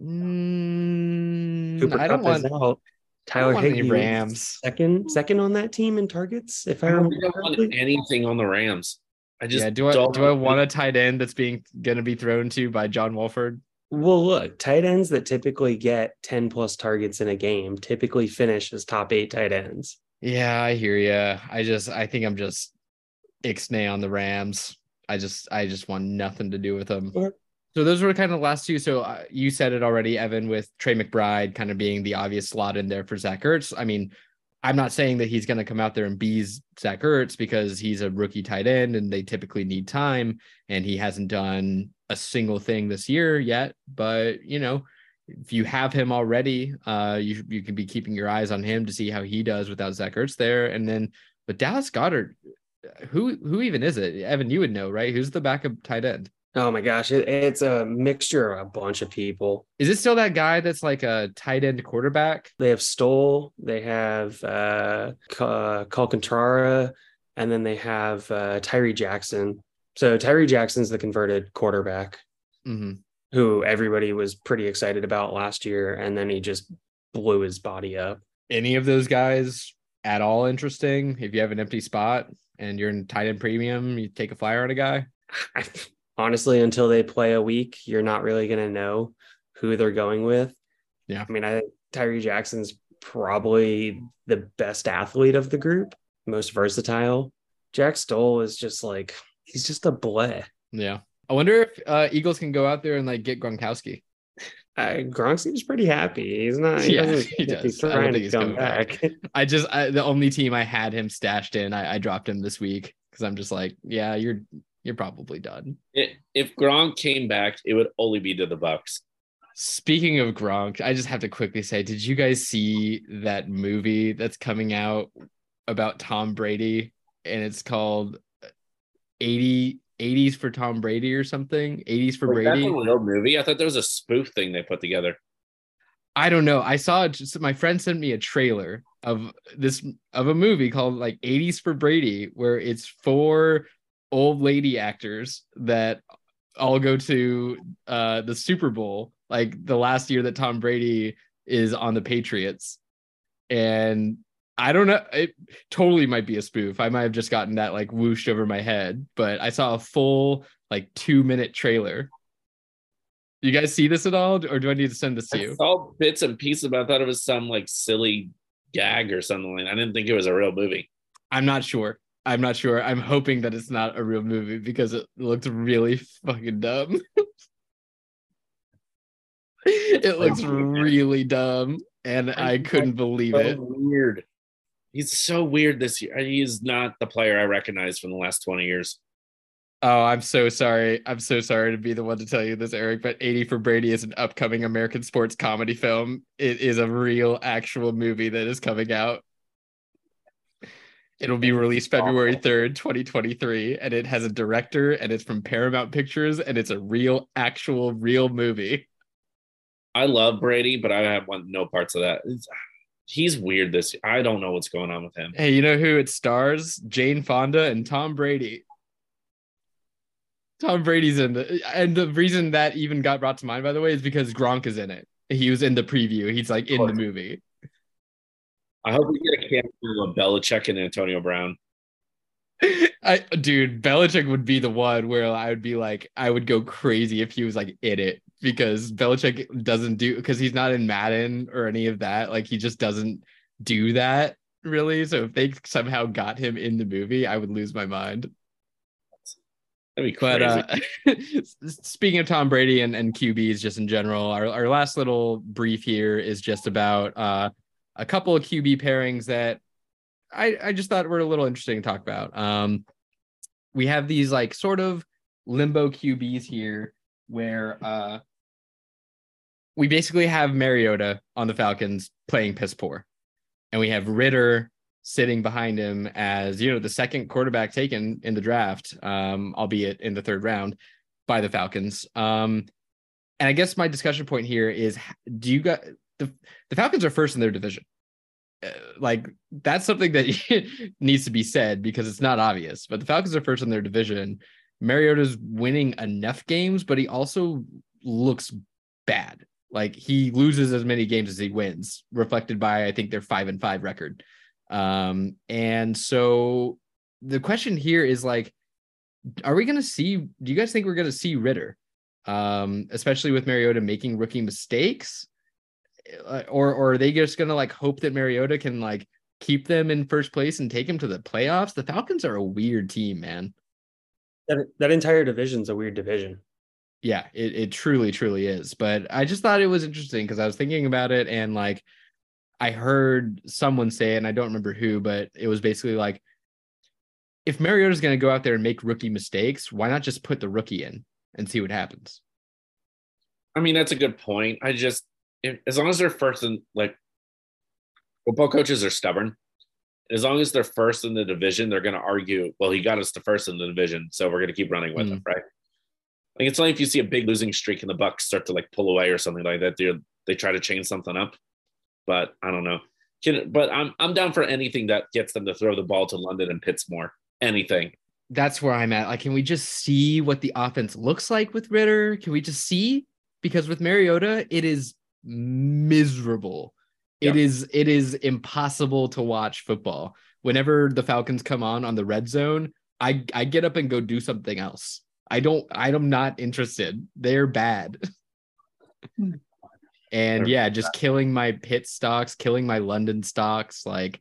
Mm, I don't want out. Tyler Higbee Rams second second on that team in targets. If I, I don't want anything on the Rams. I just yeah. Do I do I want a tight end that's being going to be thrown to by John Wolford? Well, look, tight ends that typically get 10 plus targets in a game typically finish as top eight tight ends. Yeah, I hear you. I just, I think I'm just ixnay on the Rams. I just, I just want nothing to do with them. So those were kind of the last two. So uh, you said it already, Evan, with Trey McBride kind of being the obvious slot in there for Zach Ertz. I mean, I'm not saying that he's going to come out there and be Zach Ertz because he's a rookie tight end and they typically need time, and he hasn't done a single thing this year yet. But you know, if you have him already, uh, you you can be keeping your eyes on him to see how he does without Zach Ertz there. And then, but Dallas Goedert, who who even is it? Evan, you would know, right? Who's the backup tight end? Oh my gosh, it, it's a mixture of a bunch of people. Is it still that guy that's like a tight end quarterback? They have Stoll, they have uh, Ca- Calcaterra, and then they have uh, Tyree Jackson. So Tyree Jackson's the converted quarterback hmm who everybody was pretty excited about last year, and then he just blew his body up. Any of those guys at all interesting? If you have an empty spot and you're in tight end premium, you take a flyer on a guy. Honestly, until they play a week, you're not really going to know who they're going with. Yeah. I mean, I think Tyree Jackson's probably the best athlete of the group, most versatile. Jack Stoll is just like, he's just a bleh. Yeah. I wonder if uh, Eagles can go out there and like get Gronkowski. Uh, Gronk seems pretty happy. He's not, he Yeah, he seem to be does. I don't trying think to he's come back. back. I just I, the only team I had him stashed in, I, I dropped him this week because I'm just like, yeah, you're you're probably done. It, if Gronk came back, it would only be to the Bucks. Speaking of Gronk, I just have to quickly say, did you guys see that movie that's coming out about Tom Brady? And it's called 80 80s for Tom Brady or something. 80s for Brady. a real movie? I thought there was a spoof thing they put together. I don't know. I saw. Just, my friend sent me a trailer of this of a movie called like 80s for Brady, where it's four old lady actors that all go to uh the Super Bowl, like the last year that Tom Brady is on the Patriots. And I don't know. It totally might be a spoof. I might have just gotten that like whooshed over my head, but I saw a full like two minute trailer. You guys see this at all, or do I need to send this to you? saw bits and pieces, but I thought it was some like silly gag or something. Like I didn't think it was a real movie. I'm not sure. I'm not sure. I'm hoping that it's not a real movie because it looked really fucking dumb. it looks really dumb, and I couldn't believe So it. weird. He's so weird this year. He is not the player I recognize from the last 20 years. Oh, I'm so sorry. I'm so sorry to be the one to tell you this, Eric. But 80 for Brady is an upcoming American sports comedy film. It is a real, actual movie that is coming out. It'll be released February 3rd, 2023, and it has a director and it's from Paramount Pictures and it's a real, actual, real movie. I love Brady, but I have want no parts of that. It's- he's weird this year. I don't know what's going on with him. Hey, you know who it stars? Jane Fonda and Tom Brady. Tom Brady's in the, and the reason that even got brought to mind, by the way, is because Gronk is in it. He was in the preview. He's like in the movie. I hope we get a cameo of Belichick and Antonio Brown. I, dude, Belichick would be the one where I would be like, I would go crazy if he was like in it because Belichick doesn't do because he's not in Madden or any of that. Like he just doesn't do that really. So if they somehow got him in the movie, I would lose my mind. That'd be crazy. But uh, speaking of Tom Brady and, and QBs just in general, our, our last little brief here is just about uh, a couple of QB pairings that I, I just thought were a little interesting to talk about. Um, we have these like sort of limbo QBs here where uh, we basically have Mariota on the Falcons playing piss poor, and we have Ridder sitting behind him as you know the second quarterback taken in the draft, um, albeit in the third round by the Falcons. Um, and I guess my discussion point here is: Do you got the the Falcons are first in their division? Uh, like that's something that needs to be said because it's not obvious. But the Falcons are first in their division. Mariota's winning enough games, but he also looks bad. Like he loses as many games as he wins, reflected by I think their five and five record. Um, and so the question here is like, are we gonna see? Do you guys think we're gonna see Ridder, um, especially with Mariota making rookie mistakes, Uh, or or are they just gonna like hope that Mariota can like keep them in first place and take them to the playoffs? The Falcons are a weird team, man. That, that entire division's a weird division. Yeah, it, it truly, truly is. But I just thought it was interesting because I was thinking about it and like I heard someone say, and I don't remember who, but it was basically like if Mariota's going to go out there and make rookie mistakes, why not just put the rookie in and see what happens? I mean, that's a good point. I just, if, as long as they're first in, like, football coaches are stubborn. As long as they're first in the division, they're going to argue, well, he got us to first in the division, so we're going to keep running with Mm. him, right? Like it's only if you see a big losing streak and the Bucks start to like pull away or something like that, they they try to change something up. But I don't know. Can, but I'm I'm down for anything that gets them to throw the ball to London and Pitts more. Anything. That's where I'm at. Like, can we just see what the offense looks like with Ridder? Can we just see? Because with Mariota, it is miserable. It is it is impossible to watch football. Whenever the Falcons come on on the red zone, I I get up and go do something else. I don't I'm not interested. They're bad. and yeah, just killing my pit stocks, killing my London stocks, like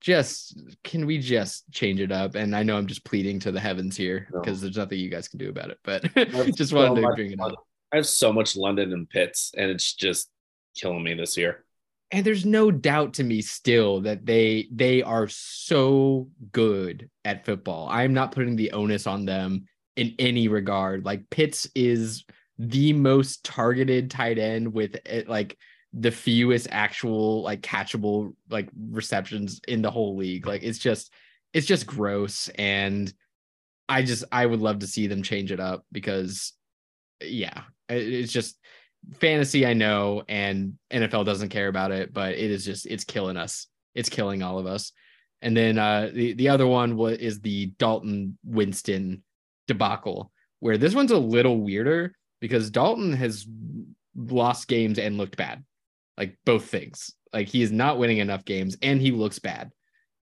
just can we just change it up? And I know I'm just pleading to the heavens here No. because there's nothing you guys can do about it, but just so wanted to bring it up. I have so much London and Pitts, and it's just killing me this year. and there's no doubt to me still that they they are so good at football. I'm not putting the onus on them in any regard. Like Pitts is the most targeted tight end with it, like the fewest actual like catchable like receptions in the whole league. Like it's just it's just gross and I just I would love to see them change it up because yeah, it's just fantasy I know and NFL doesn't care about it, but it is just it's killing us. It's killing all of us. And then uh the the other one was is the Dalton Winston debacle where this one's a little weirder because Dalton has lost games and looked bad. Like both things. Like he is not winning enough games and he looks bad.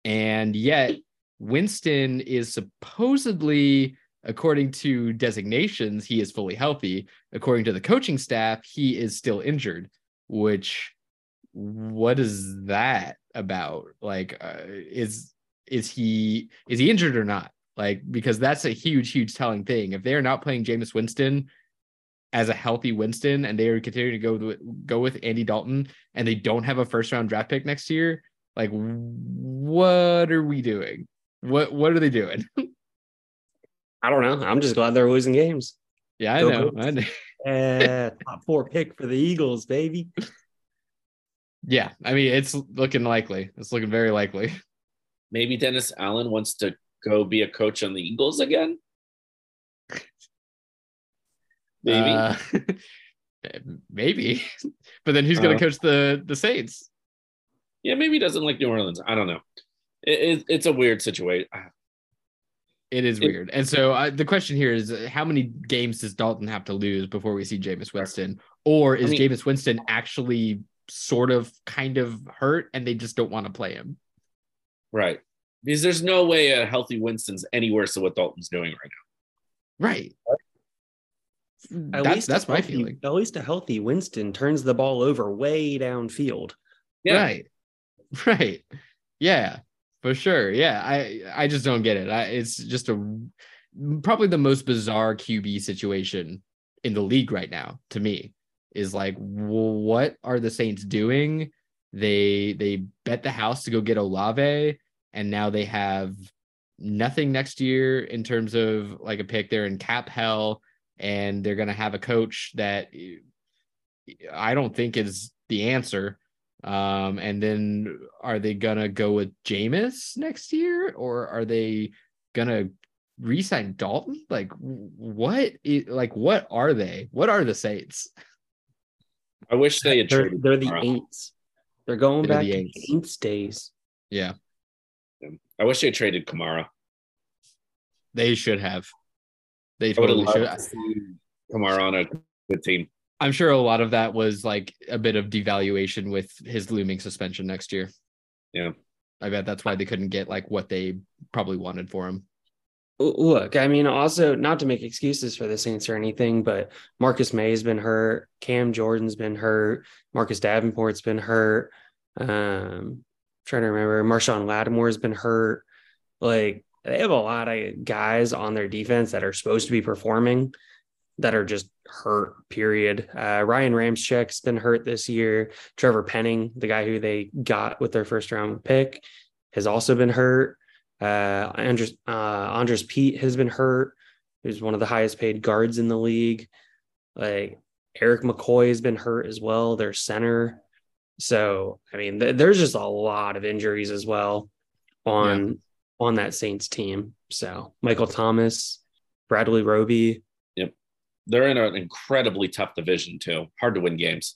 And yet Winston is supposedly according to designations he is fully healthy according to the coaching staff, he is still injured, which what is that about? Like, uh, is is he is he injured or not? Like, because that's a huge, huge telling thing. If they are not playing Jameis Winston as a healthy Winston and they are continuing to go with, go with Andy Dalton and they don't have a first round draft pick next year, like, what are we doing? What what are they doing? I don't know. I'm just glad they're losing games. yeah, I Go know. Colts. I know. Yeah, top four pick for the Eagles, baby. Yeah, I mean, it's looking likely. It's looking very likely. Maybe Dennis Allen wants to go be a coach on the Eagles again. Maybe. Uh, maybe. But then who's going Uh, to coach the the Saints? yeah, maybe he doesn't like New Orleans. I don't know. It, it, it's a weird situation. It is It- weird. And so uh, the question here is uh, how many games does Dalton have to lose before we see Jameis Winston? Or is mean- Jameis Winston actually sort of kind of hurt and they just don't want to play him? Right. Because there's no way a healthy Winston's any worse than what Dalton's doing right now. Right. At That's least that's a my healthy- feeling. At least a healthy Winston turns the ball over way downfield. Yeah. Right. Right. Yeah, for sure. Yeah. I I just don't get it. I it's just a probably the most bizarre QB situation in the league right now to me is like what are the Saints doing? They they bet the house to go get Olave and now they have nothing next year in terms of like a pick. They're in cap hell and they're going to have a coach that I don't think is the answer. Um, and then are they gonna go with Jameis next year, or are they gonna re-sign Dalton? Like what? i- Like what are they? What are the Saints? I wish they had They're, traded they're the Kamara. Aints. They're going They're back the to Aints. the Aints days. Yeah, I wish they traded Kamara. they should have. They I would have totally should. to see Kamara on a good team. I'm sure a lot of that was like a bit of devaluation with his looming suspension next year. Yeah. I bet that's why they couldn't get like what they probably wanted for him. Look, I mean, also not to make excuses for the Saints or anything, but Marcus Maye's been hurt, Cam Jordan's been hurt, Marcus Davenport's been hurt. Um, trying to remember, Marshon Lattimore's been hurt. Like they have a lot of guys on their defense that are supposed to be performing that are just hurt. Period. Uh, Ryan Ramczyk's been hurt this year. Trevor Penning, the guy who they got with their first round pick, has also been hurt. Uh, Andrus, uh, Andrus Peat has been hurt. Who's one of the highest paid guards in the league. Like Erik McCoy has been hurt as well. Their center. So I mean, th- there's just a lot of injuries as well on on that Saints team. So Michael Thomas, Bradley Roby. They're in an incredibly tough division too. Hard to win games.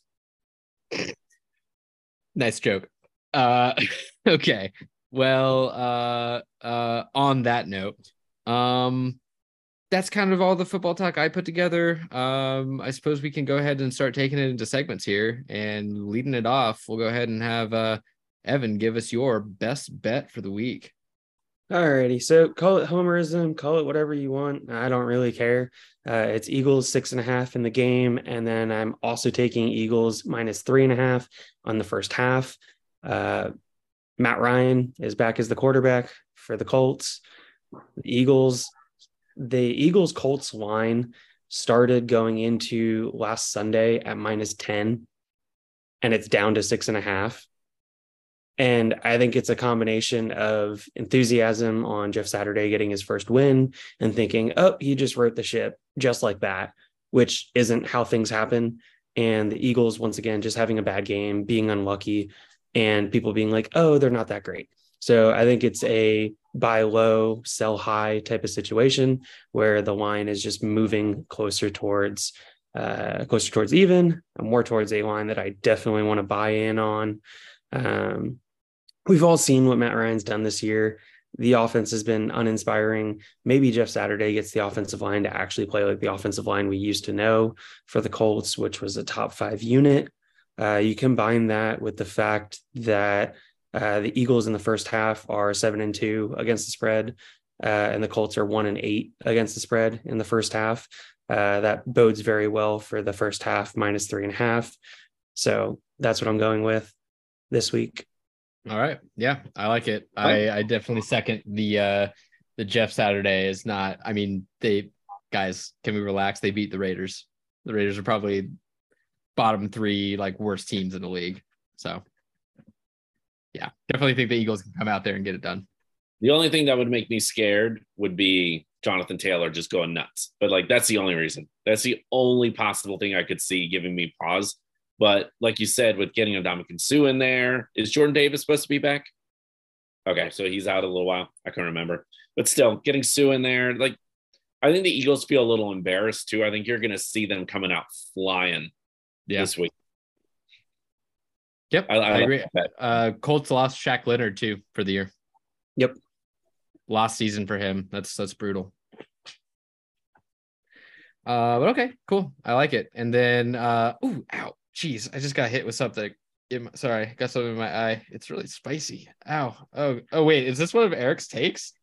Nice joke. Uh, okay. Well, uh, uh, on that note, um, that's kind of all the football talk I put together. Um, I suppose we can go ahead and start taking it into segments here and leading it off. We'll go ahead and have uh, Evan give us your best bet for the week. Alrighty, so call it homerism, call it whatever you want. I don't really care. Uh, it's Eagles six and a half in the game, and then I'm also taking Eagles minus three and a half on the first half. Uh, Matt Ryan is back as the quarterback for the Colts. The Eagles the Eagles Colts line started going into last Sunday at minus 10 and it's down to six and a half. And I think it's a combination of enthusiasm on Jeff Saturday getting his first win and thinking, oh, he just wrote the ship just like that, which isn't how things happen. And the Eagles, once again, just having a bad game, being unlucky, and people being like, oh, they're not that great. So I think it's a buy low, sell high type of situation where the line is just moving closer towards uh, closer towards even, more towards a line that I definitely want to buy in on. Um, we've all seen what Matt Ryan's done this year. The offense has been uninspiring. Maybe Jeff Saturday gets the offensive line to actually play like the offensive line we used to know for the Colts, which was a top five unit. Uh, you combine that with the fact that uh, the Eagles in the first half are seven and two against the spread, uh, and the Colts are one and eight against the spread in the first half. Uh, that bodes very well for the first half, minus three and a half. So that's what I'm going with this week. All right. Yeah, I like it. I, I definitely second the uh the Jeff Saturday is not. I mean, they guys, can we relax? They beat the Raiders. The Raiders are probably bottom three like worst teams in the league. So yeah, definitely think the Eagles can come out there and get it done. The only thing that would make me scared would be Jonathan Taylor just going nuts. But like that's the only reason. That's the only possible thing I could see giving me pause. But like you said, with getting Ndamukong Suh in there, is Jordan Davis supposed to be back? Okay, so he's out a little while. I can't remember. But still, getting Suh in there, like I think the Eagles feel a little embarrassed too. I think you're gonna see them coming out flying yeah. this week. Yep, I, I, I agree. Uh, Colts lost Shaq Leonard too for the year. Yep, last season for him. That's that's brutal. Uh, but okay, cool. I like it. And then, uh, ooh, ow, jeez, I just got hit with something. My, sorry, got something in my eye. It's really spicy. Ow. Oh, oh, wait, is this one of Eric's takes?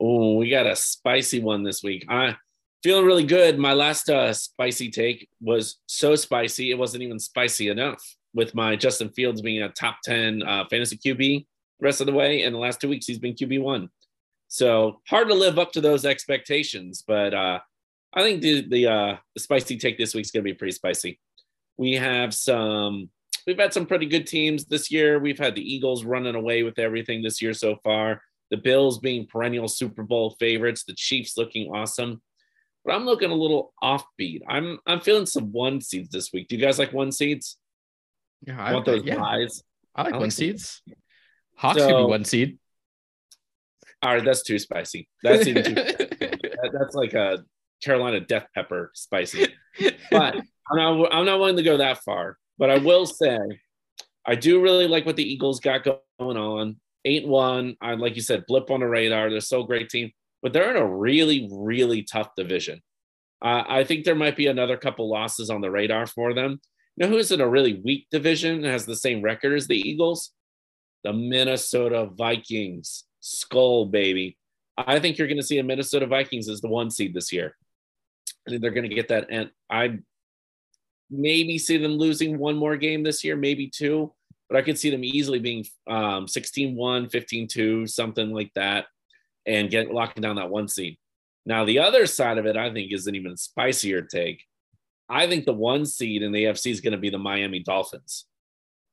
Oh, we got a spicy one this week. I feeling really good. My last uh, spicy take was so spicy it wasn't even spicy enough with my Justin Fields being a top 10 uh, fantasy QB the rest of the way. And the last two weeks, he's been QB1. So hard to live up to those expectations. But uh, I think the, the, uh, the spicy take this week is going to be pretty spicy. We have some, we've had some pretty good teams this year. We've had the Eagles running away with everything this year so far. The Bills being perennial Super Bowl favorites, the Chiefs looking awesome. But I'm looking a little offbeat. I'm I'm feeling some one seeds this week. Do you guys like one seeds? Yeah, I want those yeah. I like I one seeds. Hawks so, be one seed. All right, that's too spicy. That's even too. that, that's like a Carolina death pepper spicy. But I'm not. I'm not willing to go that far. But I will say, I do really like what the Eagles got going on. Eight one. I like you said, blip on the radar. They're so great team, but they're in a really, really tough division. Uh, I think there might be another couple losses on the radar for them. You know who's in a really weak division and has the same record as the Eagles? The Minnesota Vikings. Skol, baby. I think you're going to see a Minnesota Vikings as the one seed this year. I think they're going to get that. And I maybe see them losing one more game this year, maybe two, but I could see them easily being um, 16 1, 15 2, something like that, and get locking down that one seed. Now, the other side of it, I think, is an even spicier take. I think the one seed in the AFC is going to be the Miami Dolphins.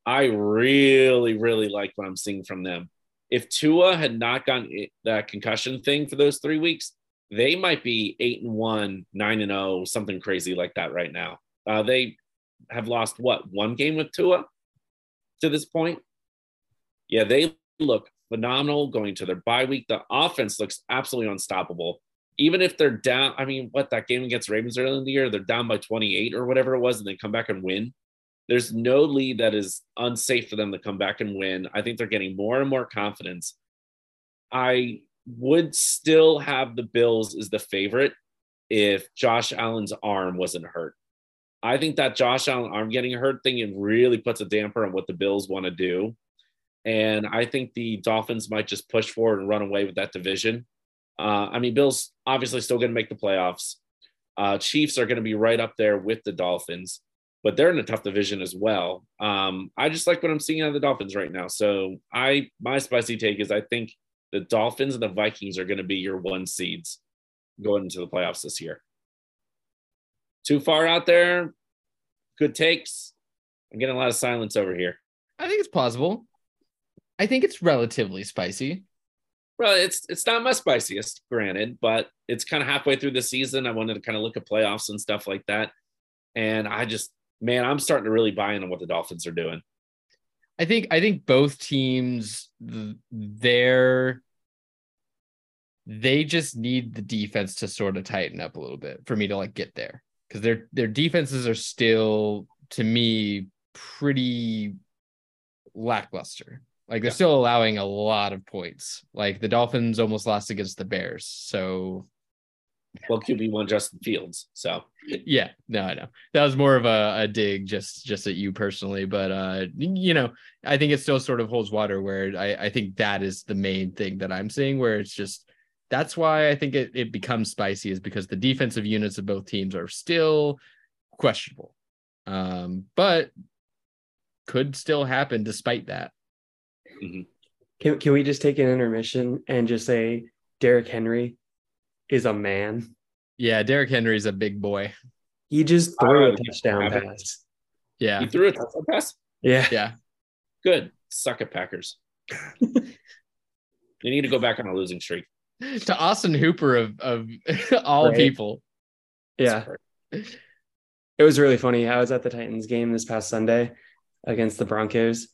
I really, really like what I'm seeing from them. If Tua had not gotten that concussion thing for those three weeks, they might be eight and one, nine and oh, something crazy like that right now. Uh, they have lost what one game with Tua to this point. Yeah, they look phenomenal going to their bye week. The offense looks absolutely unstoppable. even if they're down, I mean, what that game against Ravens early in the year, they're down by 28 or whatever it was, and they come back and win. There's no lead that is unsafe for them to come back and win. I think they're getting more and more confidence. I would still have the Bills as the favorite if Josh Allen's arm wasn't hurt. I think that Josh Allen arm getting hurt thing really puts a damper on what the Bills want to do. And I think the Dolphins might just push forward and run away with that division. Uh, I mean, Bills obviously still going to make the playoffs. Uh, Chiefs are going to be right up there with the Dolphins, but they're in a tough division as well. Um, I just like what I'm seeing out of the Dolphins right now. So I my spicy take is I think the Dolphins and the Vikings are going to be your one seeds going into the playoffs this year. Too far out there. Good takes. I'm getting a lot of silence over here. I think it's plausible. I think it's relatively spicy. Well, it's it's not my spiciest, granted, but it's kind of halfway through the season. I wanted to kind of look at playoffs and stuff like that. And I just, man, I'm starting to really buy into what the Dolphins are doing. I think I think both teams they're they just need the defense to sort of tighten up a little bit for me to like get there because their their defenses are still to me pretty lackluster. Like they're yeah. still allowing a lot of points. Like the Dolphins almost lost against the Bears. So well, QB one Justin Fields. So yeah, no, I know that was more of a, a dig just just at you personally, but uh, you know, I think it still sort of holds water where I I think that is the main thing that I'm seeing where it's just that's why I think it, it becomes spicy is because the defensive units of both teams are still questionable. Um, but could still happen despite that. Mm-hmm. Can, can we just take an intermission and just say Derrick Henry is a man? Yeah, Derrick is a big boy. He just threw a touchdown pass. Yeah. He threw a touchdown pass? Yeah. Yeah. Good. Suck it, Packers. they need to go back on a losing streak. To Austin Hooper of, of all right. people. Yeah. It was really funny. I was at the Titans game this past Sunday against the Broncos,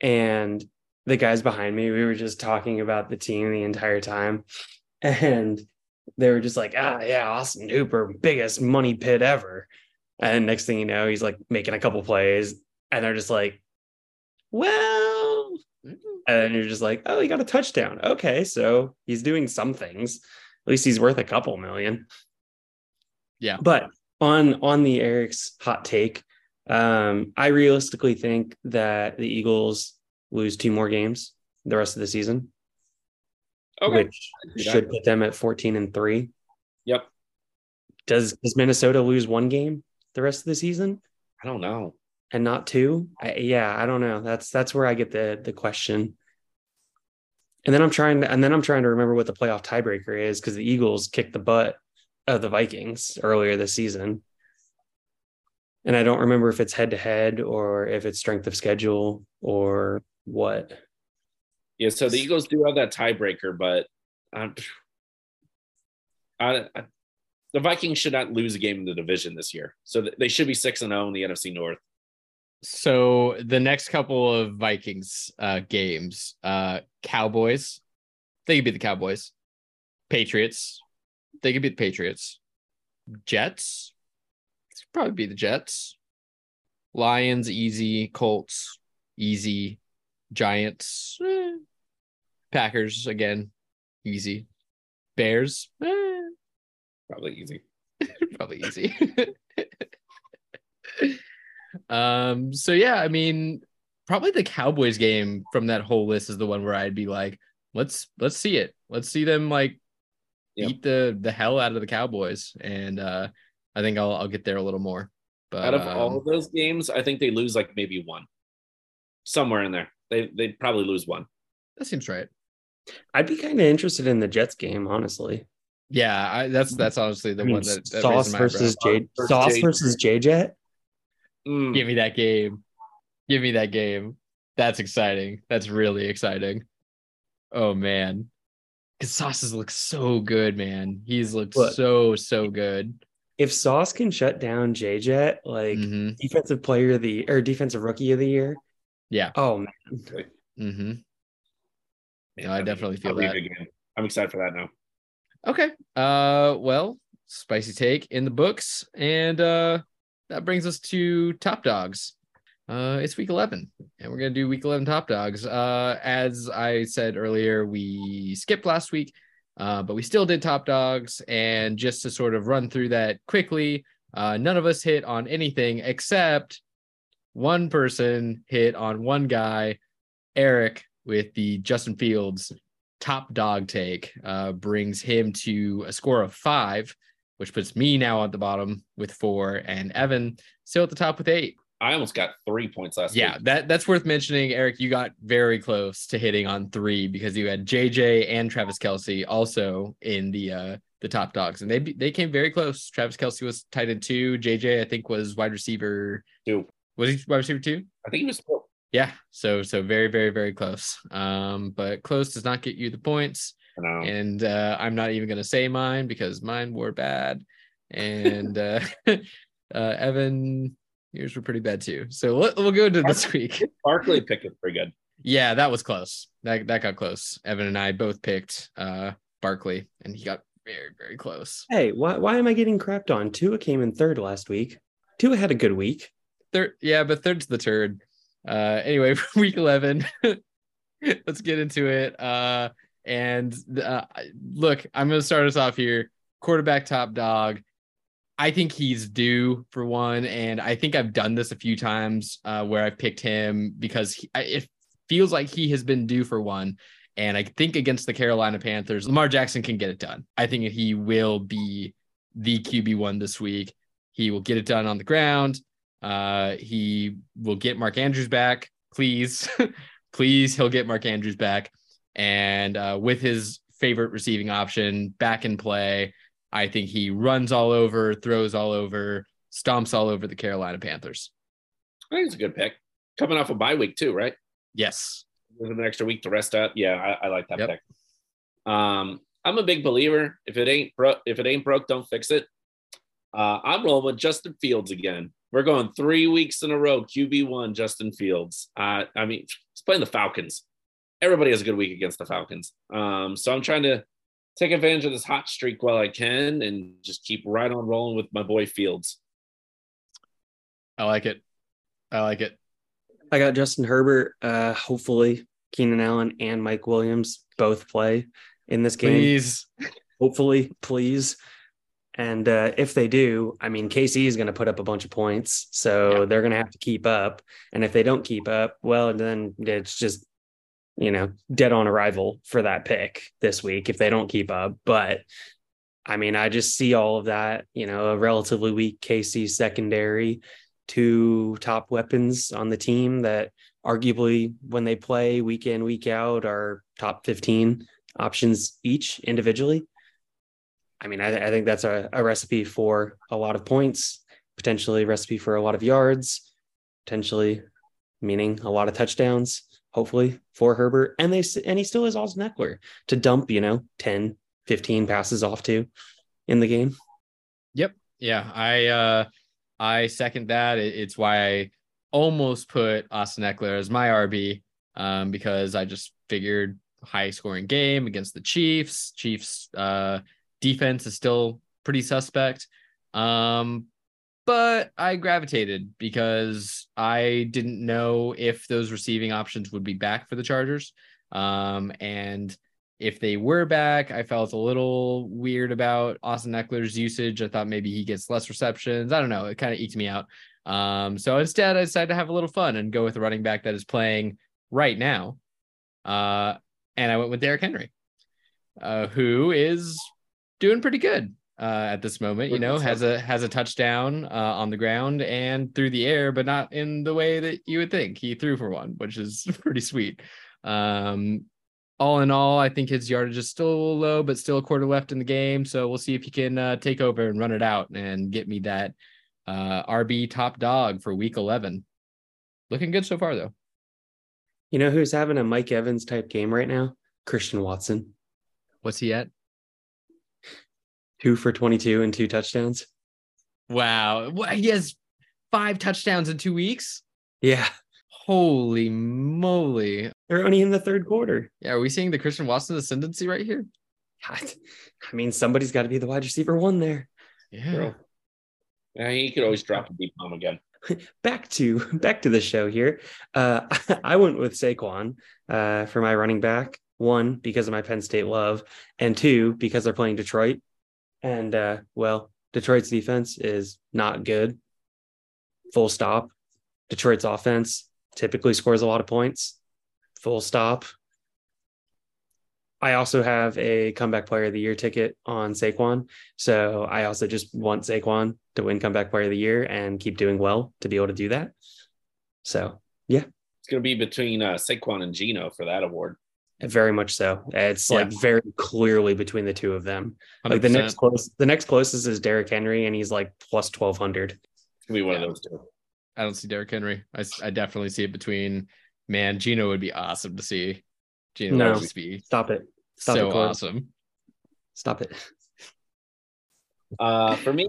and the guys behind me, we were just talking about the team the entire time. And they were just like, ah, yeah, Austin Hooper, biggest money pit ever. And next thing you know, he's like making a couple plays, and they're just like, well, and you're just like, oh, he got a touchdown. Okay, so he's doing some things. At least he's worth a couple million. Yeah. But on on the Eric's hot take, um, I realistically think that the Eagles lose two more games the rest of the season, okay. which should put them at 14 and three. Yep. Does does Minnesota lose one game the rest of the season? I don't know. And not two? I, yeah, I don't know. That's that's where I get the the question. And then I'm trying to and then I'm trying to remember what the playoff tiebreaker is because the Eagles kicked the butt of the Vikings earlier this season. And I don't remember if it's head to head or if it's strength of schedule or what. Yeah, so the Eagles do have that tiebreaker, but I, I, the Vikings should not lose a game in the division this year. So they should be 6 and 0 in the NFC North. So the next couple of Vikings uh, games, uh, Cowboys, they could be the Cowboys. Patriots, they could be the Patriots. Jets, probably be the Jets. Lions, easy. Colts, easy. Giants, eh. Packers again, easy. Bears, eh. probably easy. probably easy. um. So yeah, I mean, probably the Cowboys game from that whole list is the one where I'd be like, let's let's see it. Let's see them like yep. beat the the hell out of the Cowboys, and uh, I think I'll I'll get there a little more. But out of um, all of those games, I think they lose like maybe one, somewhere in there. They they'd probably lose one. That seems right. I'd be kind of interested in the Jets game, honestly. Yeah, I, that's that's honestly the I mean, one that, that Sauce versus J Sauce J- versus J Jet. Mm. Give me that game. Give me that game. That's exciting. That's really exciting. Oh man, because Sauces looks so good, man. He's looked what? so so good. If Sauce can shut down J Jet, like mm-hmm. defensive player of the or defensive rookie of the year, yeah. Oh man. Mm-hmm. Yeah, I definitely feel that. Again. I'm excited for that now. Okay. Uh well, spicy take in the books. And uh that brings us to top dogs. Uh it's week 11 and we're gonna do week 11 top dogs. Uh as I said earlier, we skipped last week, uh, but we still did top dogs. And just to sort of run through that quickly, uh none of us hit on anything except one person hit on one guy, Eric, with the Justin Fields top dog take uh, brings him to a score of five, which puts me now at the bottom with four, and Evan still at the top with eight. I almost got three points last Yeah, week. that that's worth mentioning, Eric. You got very close to hitting on three because you had JJ and Travis Kelce also in the uh the top dogs, and they they came very close. Travis Kelce was tight end two. JJ I think was wide receiver. Two. Was he wide receiver two? I think he was still. Yeah, so so very very very close. Um, but close does not get you the points. And uh, I'm not even gonna say mine because mine were bad, and uh, uh, Evan, yours were pretty bad too. So let, we'll go into this week. Barkley picked it pretty good. Yeah, that was close. That that got close. Evan and I both picked uh Barkley, and he got very very close. Hey, why why am I getting crapped on? Tua came in third last week. Tua had a good week. Third, yeah, but third's the turd. Uh, anyway, week eleven. let's get into it. Uh, and uh, look, I'm going to start us off here. Quarterback top dog. I think he's due for one, and I think I've done this a few times uh, where I've picked him because he, it feels like he has been due for one. And I think against the Carolina Panthers, Lamar Jackson can get it done. I think he will be the QB one this week. He will get it done on the ground. Uh, he will get Mark Andrews back. Please, please, he'll get Mark Andrews back. And uh, with his favorite receiving option back in play, I think he runs all over, throws all over, stomps all over the Carolina Panthers. I think it's a good pick. Coming off a bye week too, right? Yes. With an extra week to rest up. Yeah, I, I like that Yep. pick. Um, I'm a big believer. If it ain't broke, if it ain't broke, don't fix it. Uh, I'm rolling with Justin Fields again. We're going three weeks in a row. QB one, Justin Fields. Uh, I mean, he's playing the Falcons. Everybody has a good week against the Falcons. Um, so I'm trying to take advantage of this hot streak while I can, and just keep right on rolling with my boy Fields. I like it. I like it. I got Justin Herbert. Uh, hopefully, Keenan Allen and Mike Williams both play in this game. Please. Hopefully, please. And uh, if they do, I mean, KC is going to put up a bunch of points, so Yeah. they're going to have to keep up. And if they don't keep up, well, then it's just, you know, dead on arrival for that pick this week if they don't keep up. But I mean, I just see all of that, you know, a relatively weak KC secondary, two top weapons on the team that arguably, when they play week in, week out, are top 15 options each individually. I mean, I, I think that's a, a recipe for a lot of points, potentially a recipe for a lot of yards, potentially meaning a lot of touchdowns, hopefully for Herbert. And they and he still has Austin Ekeler to dump, you know, 10, 15 passes off to in the game. Yep. Yeah, I uh I second that. It's why I almost put Austin Ekeler as my RB um because I just figured high scoring game against the Chiefs. Chiefs uh defense is still pretty suspect. Um but I gravitated because I didn't know if those receiving options would be back for the Chargers. Um and if they were back, I felt a little weird about Austin Ekeler's usage. I thought maybe he gets less receptions. I don't know. It kind of eked me out. Um, so instead, I decided to have a little fun and go with a running back that is playing right now. Uh, and I went with Derrick Henry, uh, who is doing pretty good uh, at this moment. You know, has a has a touchdown uh, on the ground and through the air, but not in the way that you would think. He threw for one, which is pretty sweet. Um, all in all, I think his yardage is still a little low, but still a quarter left in the game. So we'll see if he can uh, take over and run it out and get me that uh, RB top dog for week 11. Looking good so far, though. You know who's having a Mike Evans type game right now? Christian Watson, What's he at? Two for 22 and two touchdowns. Wow. What, he has five touchdowns in two weeks. Yeah, Holy moly. they're only in the third quarter. Yeah. Are we seeing the Christian Watson ascendancy right here? God, I mean, somebody's got to be the wide receiver one there. Yeah. Bro. Yeah, he could always drop a deep bomb again. Back to back to the show here. Uh, I went with Saquon uh, for my running back. One because of my Penn State love, and two because they're playing Detroit. And uh, well, Detroit's defense is not good. Full stop. Detroit's offense typically scores a lot of points. Full stop. I also have a comeback player of the year ticket on Saquon. So I also just want Saquon to win comeback player of the year and keep doing well to be able to do that. So yeah, It's going to be between uh, Saquon and Geno for that award. Very much so. It's Yeah. like very clearly between the two of them. Like the 100%. next close, the next closest is Derrick Henry, and he's like plus twelve hundred. It's be one Yeah. of those two. I don't see Derrick Henry. I, s- I definitely see it between man. Geno would be awesome to see. Geno No. would be Stop it! Stop so it! Awesome. Stop it! Uh, for me,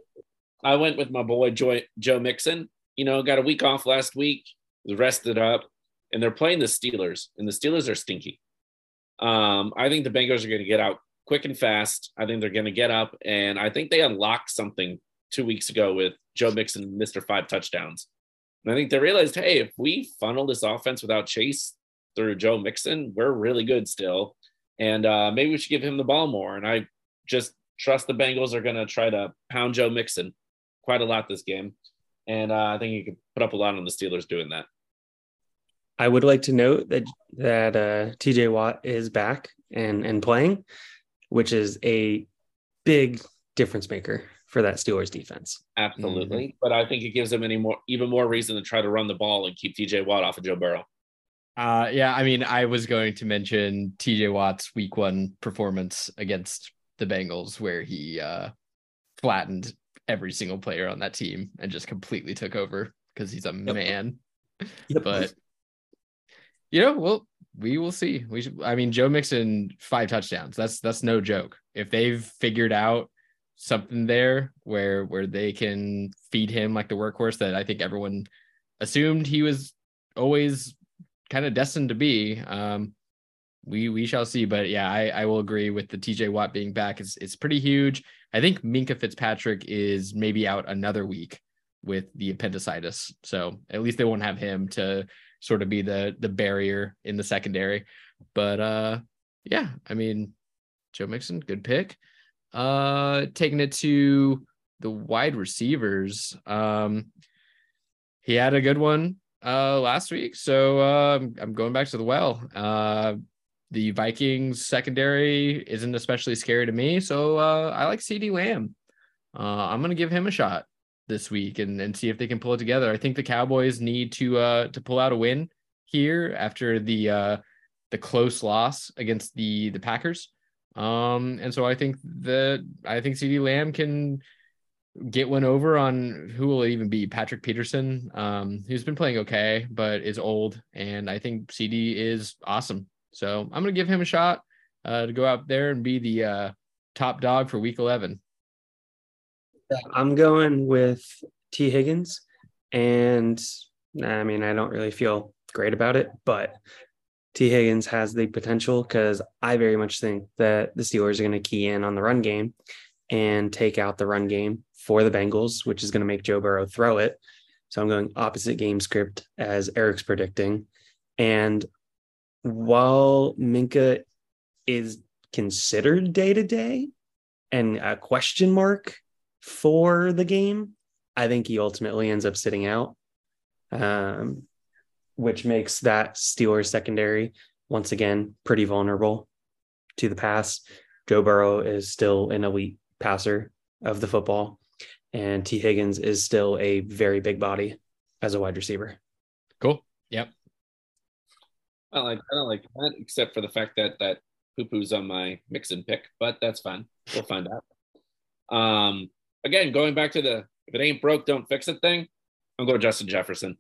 I went with my boy Joy, Joe Mixon. You know, got a week off last week, rested up, and they're playing the Steelers, and the Steelers are stinky. Um, I think the Bengals are going to get out quick and fast. I think they're going to get up, and I think they unlocked something two weeks ago with Joe Mixon, Mister Five touchdowns. And I think they realized, hey, if we funnel this offense without Chase through Joe Mixon, we're really good still, and uh, maybe we should give him the ball more. And I just trust the Bengals are going to try to pound Joe Mixon quite a lot this game. And uh, I think he could put up a lot on the Steelers doing that. I would like to note that that uh, TJ Watt is back and and playing, which is a big difference maker for that Steelers defense. Absolutely. But I think it gives them any more, even more reason to try to run the ball and keep TJ Watt off of Joe Burrow. Uh, yeah, I mean, I was going to mention TJ Watt's week one performance against the Bengals, where he uh, flattened every single player on that team and just completely took over because he's a man. Yep. But you know, well, we will see. We should. I mean, Joe Mixon five touchdowns. That's that's no joke. If they've figured out something there where where they can feed him like the workhorse that I think everyone assumed he was always kind of destined to be. Um, we we shall see. But yeah, I, I will agree with the TJ Watt being back. It's it's pretty huge. I think Minkah Fitzpatrick is maybe out another week with the appendicitis. So at least they won't have him to sort of be the the barrier in the secondary. But uh yeah, I mean Joe Mixon, good pick. Uh taking it to the wide receivers. Um he had a good one uh last week. So uh, I'm going back to the well. Uh the Vikings secondary isn't especially scary to me. So uh I like CeeDee Lamb. Uh I'm gonna give him a shot this week and, and see if they can pull it together. I think the Cowboys need to uh to pull out a win here after the uh the close loss against the the Packers. Um and so I think that I think CeeDee Lamb can get one over on who will even be Patrick Peterson, um, who's been playing okay, but is old. And I think CeeDee is awesome. So I'm going to give him a shot uh, to go out there and be the uh, top dog for week 11. I'm going with Tee Higgins, and I mean, I don't really feel great about it, but Tee Higgins has the potential because I very much think that the Steelers are going to key in on the run game and take out the run game for the Bengals, which is going to make Joe Burrow throw it. So I'm going opposite game script as Eric's predicting. And while Minkah is considered day to day and a question mark for the game, I think he ultimately ends up sitting out, um, which makes that Steelers secondary once again pretty vulnerable to the pass. Joe Burrow is still an elite passer of the football, and Tee Higgins is still a very big body as a wide receiver. Cool. Yep. I like I don't like that, except for the fact that that poo poo's on my Mixon pick, but that's fine. We'll find out. Um, again, going back to the if it ain't broke, don't fix it thing. I'm going to Justin Jefferson.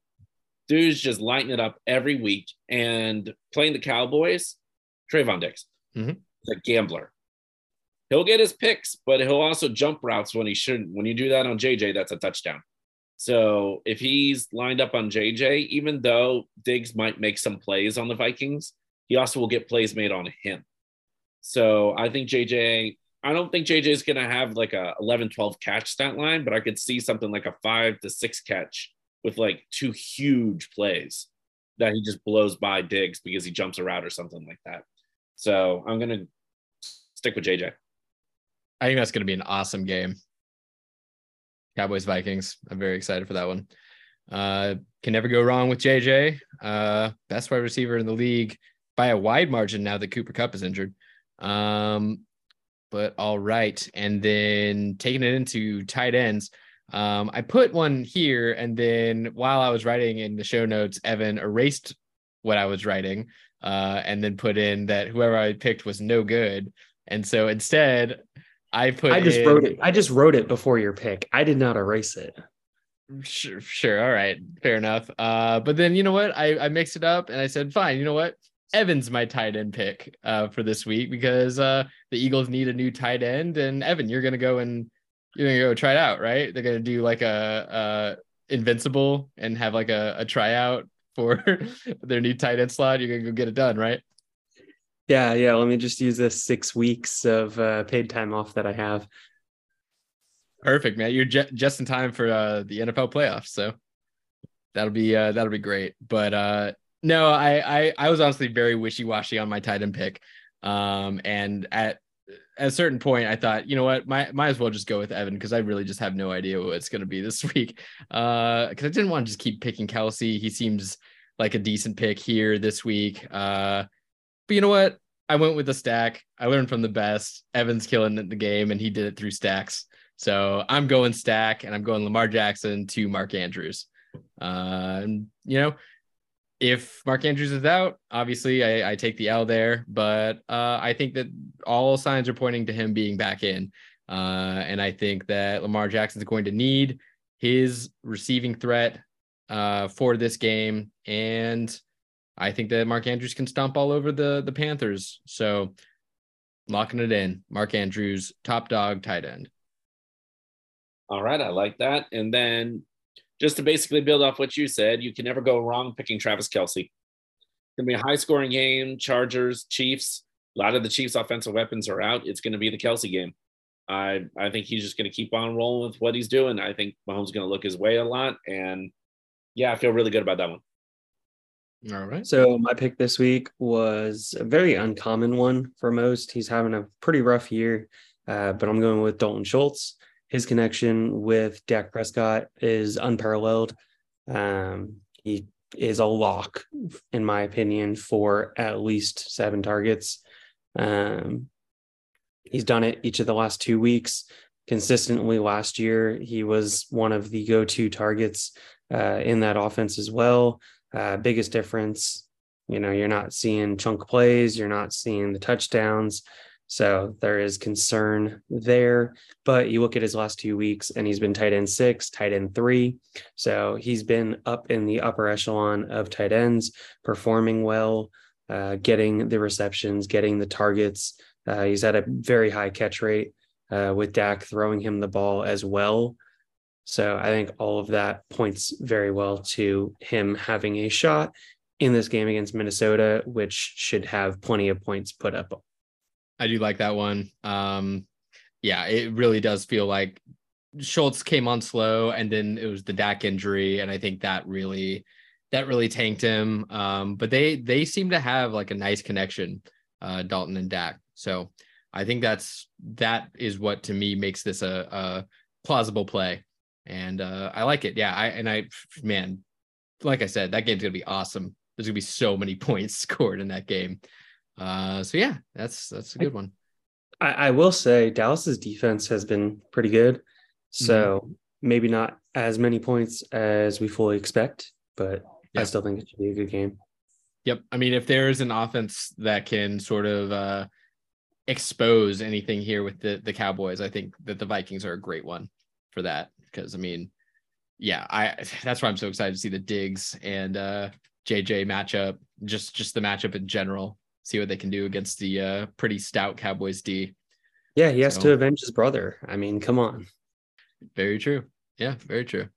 Dude's just lighting it up every week and playing the Cowboys. Trevon Diggs, Mhm. He's a gambler. He'll get his picks, but he'll also jump routes when he shouldn't. When you do that on JJ, that's a touchdown. So if he's lined up on JJ, even though Diggs might make some plays on the Vikings, he also will get plays made on him. So I think JJ, I don't think JJ is going to have like a 11, 12 catch stat line, but I could see something like a five to six catch with like two huge plays that he just blows by Diggs because he jumps a route or something like that. So I'm going to stick with JJ. I think that's going to be an awesome game. Cowboys Vikings. I'm very excited for that one. Uh, can never go wrong with JJ. Uh, best wide receiver in the league by a wide margin now that Cooper Kupp is injured. Um, but all right. And then taking it into tight ends. Um, I put one here, and then while I was writing in the show notes, Evan erased what I was writing, uh, and then put in that whoever I picked was no good. And so instead, I put. I just in, wrote it. I just wrote it before your pick. I did not erase it. Sure, sure. All right, fair enough. Uh, but then you know what? I I mixed it up and I said, fine. You know what? Evan's my tight end pick uh, for this week because uh, the Eagles need a new tight end, and Evan, you're gonna go and you're gonna go try it out, right? They're gonna do like a, a invincible and have like a, a tryout for their new tight end slot. You're gonna go get it done, right? Yeah, yeah. Let me just use the six weeks of uh, paid time off that I have. Perfect, man. You're ju- just in time for uh, the NFL playoffs, so that'll be uh, that'll be great. But uh, no, I, I I was honestly very wishy washy on my tight end pick, um, and at at a certain point, I thought, you know what, might might as well just go with Evan because I really just have no idea what it's going to be this week. Uh, because I didn't want to just keep picking Kelce. He seems like a decent pick here this week. Uh, but you know what? I went with the stack. I learned from the best. Evan's killing the game, and he did it through stacks. So I'm going stack, and I'm going Lamar Jackson to Mark Andrews. Uh, and you know, if Mark Andrews is out, obviously I, I take the L there, but uh, I think that all signs are pointing to him being back in. Uh, and I think that Lamar Jackson is going to need his receiving threat uh, for this game. And I think that Mark Andrews can stomp all over the, the Panthers. So locking it in, Mark Andrews, top dog, tight end. All right, I like that. And then just to basically build off what you said, you can never go wrong picking Travis Kelce. It's gonna be a high scoring game. Chargers, Chiefs. A lot of the Chiefs' offensive weapons are out. It's gonna be the Kelce game. I I think he's just gonna keep on rolling with what he's doing. I think Mahomes is gonna look his way a lot, and yeah, I feel really good about that one. All right. So my pick this week was a very uncommon one for most. He's having a pretty rough year, uh, but I'm going with Dalton Schultz his connection with Dak Prescott is unparalleled. Um, he is a lock, in my opinion, for at least seven targets. Um, he's done it each of the last two weeks. Consistently last year, he was one of the go to targets uh, in that offense as well. Uh, biggest difference, you know, you're not seeing chunk plays, you're not seeing the touchdowns. So there is concern there. But you look at his last two weeks and he's been tight end six, tight end three. So he's been up in the upper echelon of tight ends, performing well, uh, getting the receptions, getting the targets. Uh, he's at a very high catch rate uh, with Dak throwing him the ball as well. So I think all of that points very well to him having a shot in this game against Minnesota, which should have plenty of points put up I do like that one. Um, yeah, it really does feel like Schultz came on slow, and then it was the Dak injury, and I think that really that really tanked him. Um, but they they seem to have like a nice connection, uh, Dalton and Dak. So I think that's that is what to me makes this a, a plausible play, and uh, I like it. Yeah, I and I man, like I said, that game's gonna be awesome. There's gonna be so many points scored in that game. Uh, so yeah, that's that's a good one. I, I will say Dallas's defense has been pretty good. So mm-hmm. maybe not as many points as we fully expect, but yeah. I still think it should be a good game. Yep. I mean, if there's an offense that can sort of uh, expose anything here with the the Cowboys, I think that the Vikings are a great one for that. Because I mean, yeah, I that's why I'm so excited to see the Diggs and uh, JJ matchup. Just just the matchup in general see what they can do against the uh, pretty stout Cowboys D. Yeah, he has so, to avenge his brother. I mean, come on. Very true. Yeah, very true.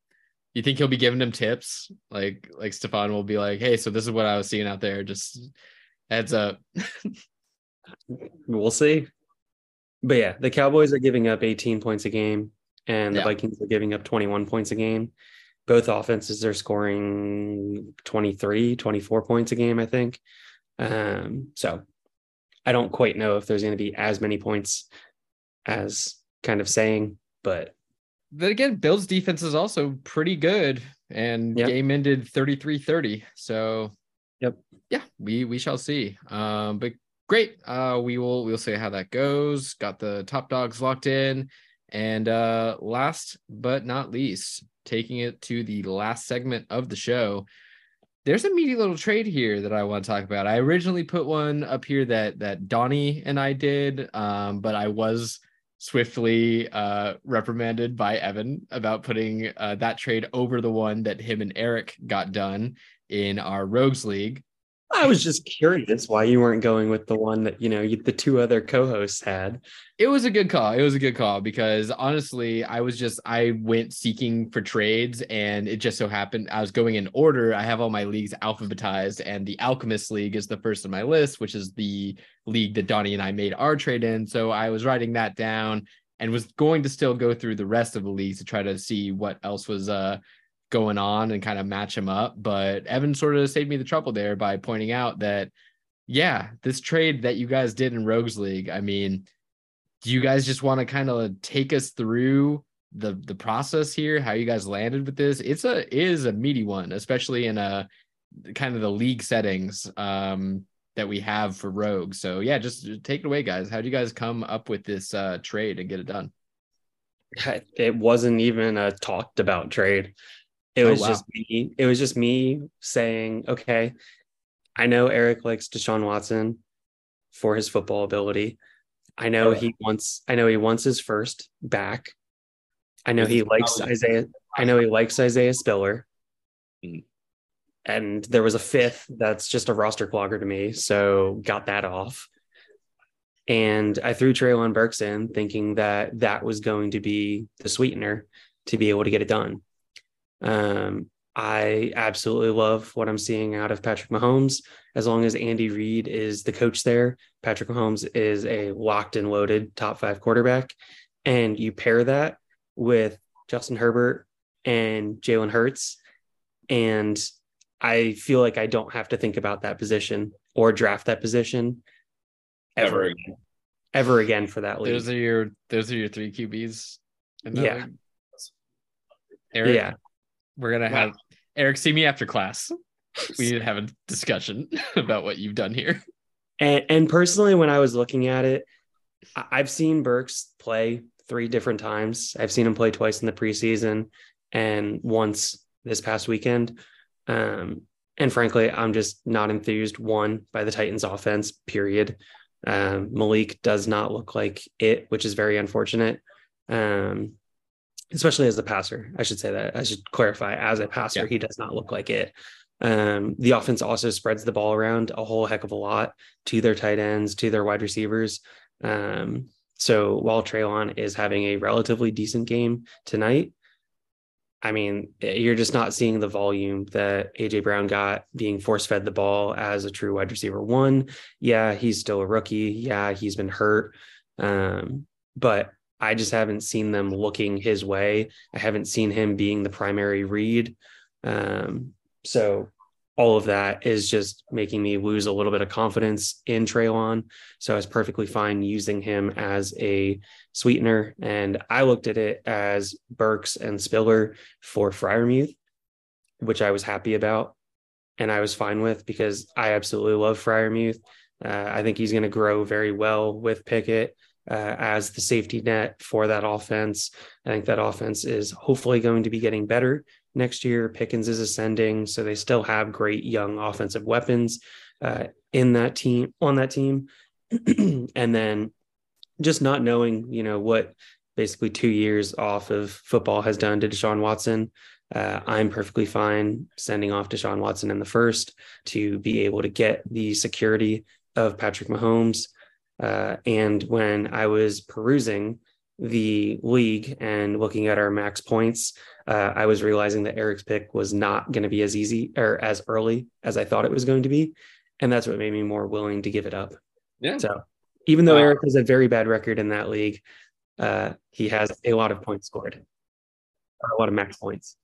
You think he'll be giving him tips? Like like Stefon will be like, hey, so this is what I was seeing out there. Just heads up. we'll see. But yeah, the Cowboys are giving up 18 points a game, and the Yeah. Vikings are giving up 21 points a game. Both offenses are scoring 23, 24 points a game, I think. Um, so I don't quite know if there's going to be as many points as kind of saying, but Then again, Bills defense is also pretty good and Yep. game ended 33-30. So Yep. Yeah, we we shall see. Um, but great. Uh we will we'll see how that goes. Got the top dogs locked in. And uh last but not least, taking it to the last segment of the show. There's a meaty little trade here that I want to talk about. I originally put one up here that that Donnie and I did, um, but I was swiftly uh, reprimanded by Evan about putting uh, that trade over the one that him and Eric got done in our Rogues League. I was just curious why you weren't going with the one that, you know, you, the two other co-hosts had. It was a good call. It was a good call because honestly, I was just I went seeking for trades and it just so happened I was going in order. I have all my leagues alphabetized and the Alchemist League is the first on my list, which is the league that Donnie and I made our trade in. So I was writing that down and was going to still go through the rest of the leagues to try to see what else was uh going on and kind of match them up. But Evan sort of saved me the trouble there by pointing out that yeah, this trade that you guys did in Rogues League, I mean, do you guys just want to kind of take us through the the process here how you guys landed with this it's a is a meaty one especially in a kind of the league settings um that we have for rogue so yeah just take it away guys how do you guys come up with this uh trade and get it done It wasn't even a talked about trade. It Oh, was wow. just me. It was just me saying, okay, I know Eric likes Deshaun Watson for his football ability. I know he wants I know he wants his first back. I know he likes Isaiah. I know he likes Isaiah Spiller. Mhm. And there was a fifth that's just a roster clogger to me. So got that off. And I threw Treylon Burks in thinking that that was going to be the sweetener to be able to get it done. Um, I absolutely love what I'm seeing out of Patrick Mahomes. As long as Andy Reid is the coach there, Patrick Mahomes is a locked and loaded top five quarterback. And you pair that with Justin Herbert and Jalen Hurts. And I feel like I don't have to think about that position or draft that position Ever ever, again. ever again for that league. those are your those are your three qb's in that Yeah. league? eric yeah. We're gonna Wow. have eric see me after class we need to have a discussion about what you've done here And, and personally, when I was looking at it, I've seen Burks play three different times. I've seen him play twice in the preseason and once this past weekend. Um, and frankly, I'm just not enthused, one, by the Titans offense, period. Um, Malik does not look like it, which is very unfortunate. Um, especially as a passer, I should say that. I should clarify as a passer, Yeah. he does not look like it. Um, the offense also spreads the ball around a whole heck of a lot to their tight ends, to their wide receivers. Um, so while Treylon is having a relatively decent game tonight, I mean, you're just not seeing the volume that AJ Brown got being force fed the ball as a true wide receiver one. Yeah, he's still a rookie. Yeah, he's been hurt. Um, but I just haven't seen them looking his way. I haven't seen him being the primary read. Um, so all of that is just making me lose a little bit of confidence in Treylon. So I was perfectly fine using him as a sweetener. And I looked at it as Burks and Spiller for Freiermuth, which I was happy about. And I was fine with because I absolutely love Freiermuth. Uh, I think he's going to grow very well with Pickett uh, as the safety net for that offense. I think that offense is hopefully going to be getting better next year. Pickens is ascending, so they still have great young offensive weapons uh, in that team on that team. and then just not knowing, you know, what basically two years off of football has done to Deshaun Watson. Uh, I'm perfectly fine sending off Deshaun Watson in the first to be able to get the security of Patrick Mahomes. Uh, and when I was perusing the league and looking at our max points, uh, I was realizing that Eric's pick was not going to be as easy or as early as I thought it was going to be. And that's what made me more willing to give it up. Yeah. So Even though Wow. Eric has a very bad record in that league, uh, he has a lot of points scored, a lot of max points.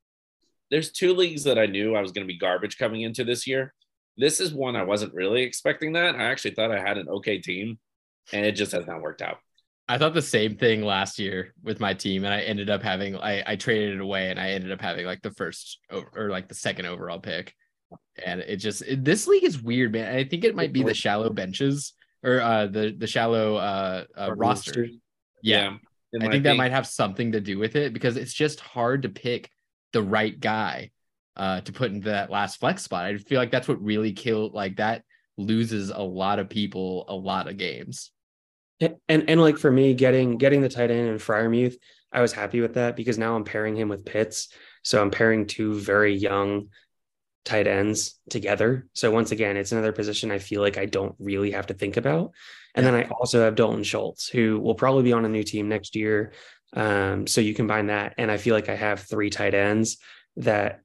there's two leagues that I knew I was going to be garbage coming into this year. This is one I wasn't really expecting that. I actually thought I had an okay team, and it just has not worked out. I thought the same thing last year with my team, and I ended up having I, I traded it away, and I ended up having like the first or like the second overall pick, and it just it- this league is weird, man. I think it might be the shallow benches or uh the the shallow uh, uh roster. Yeah, it I think that might have something to do with it because it's just hard to pick the right guy uh, to put into that last flex spot. I feel like that's what really killed like that loses a lot of people a lot of games. And, and and like for me, getting getting the tight end and Freiermuth, I was happy with that because now I'm pairing him with Pitts. So I'm pairing two very young tight ends together. So once again, it's another position I feel like I don't really have to think about. And then I also have Dalton Schultz, who will probably be on a new team next year. Um, so you combine that, and I feel like I have three tight ends that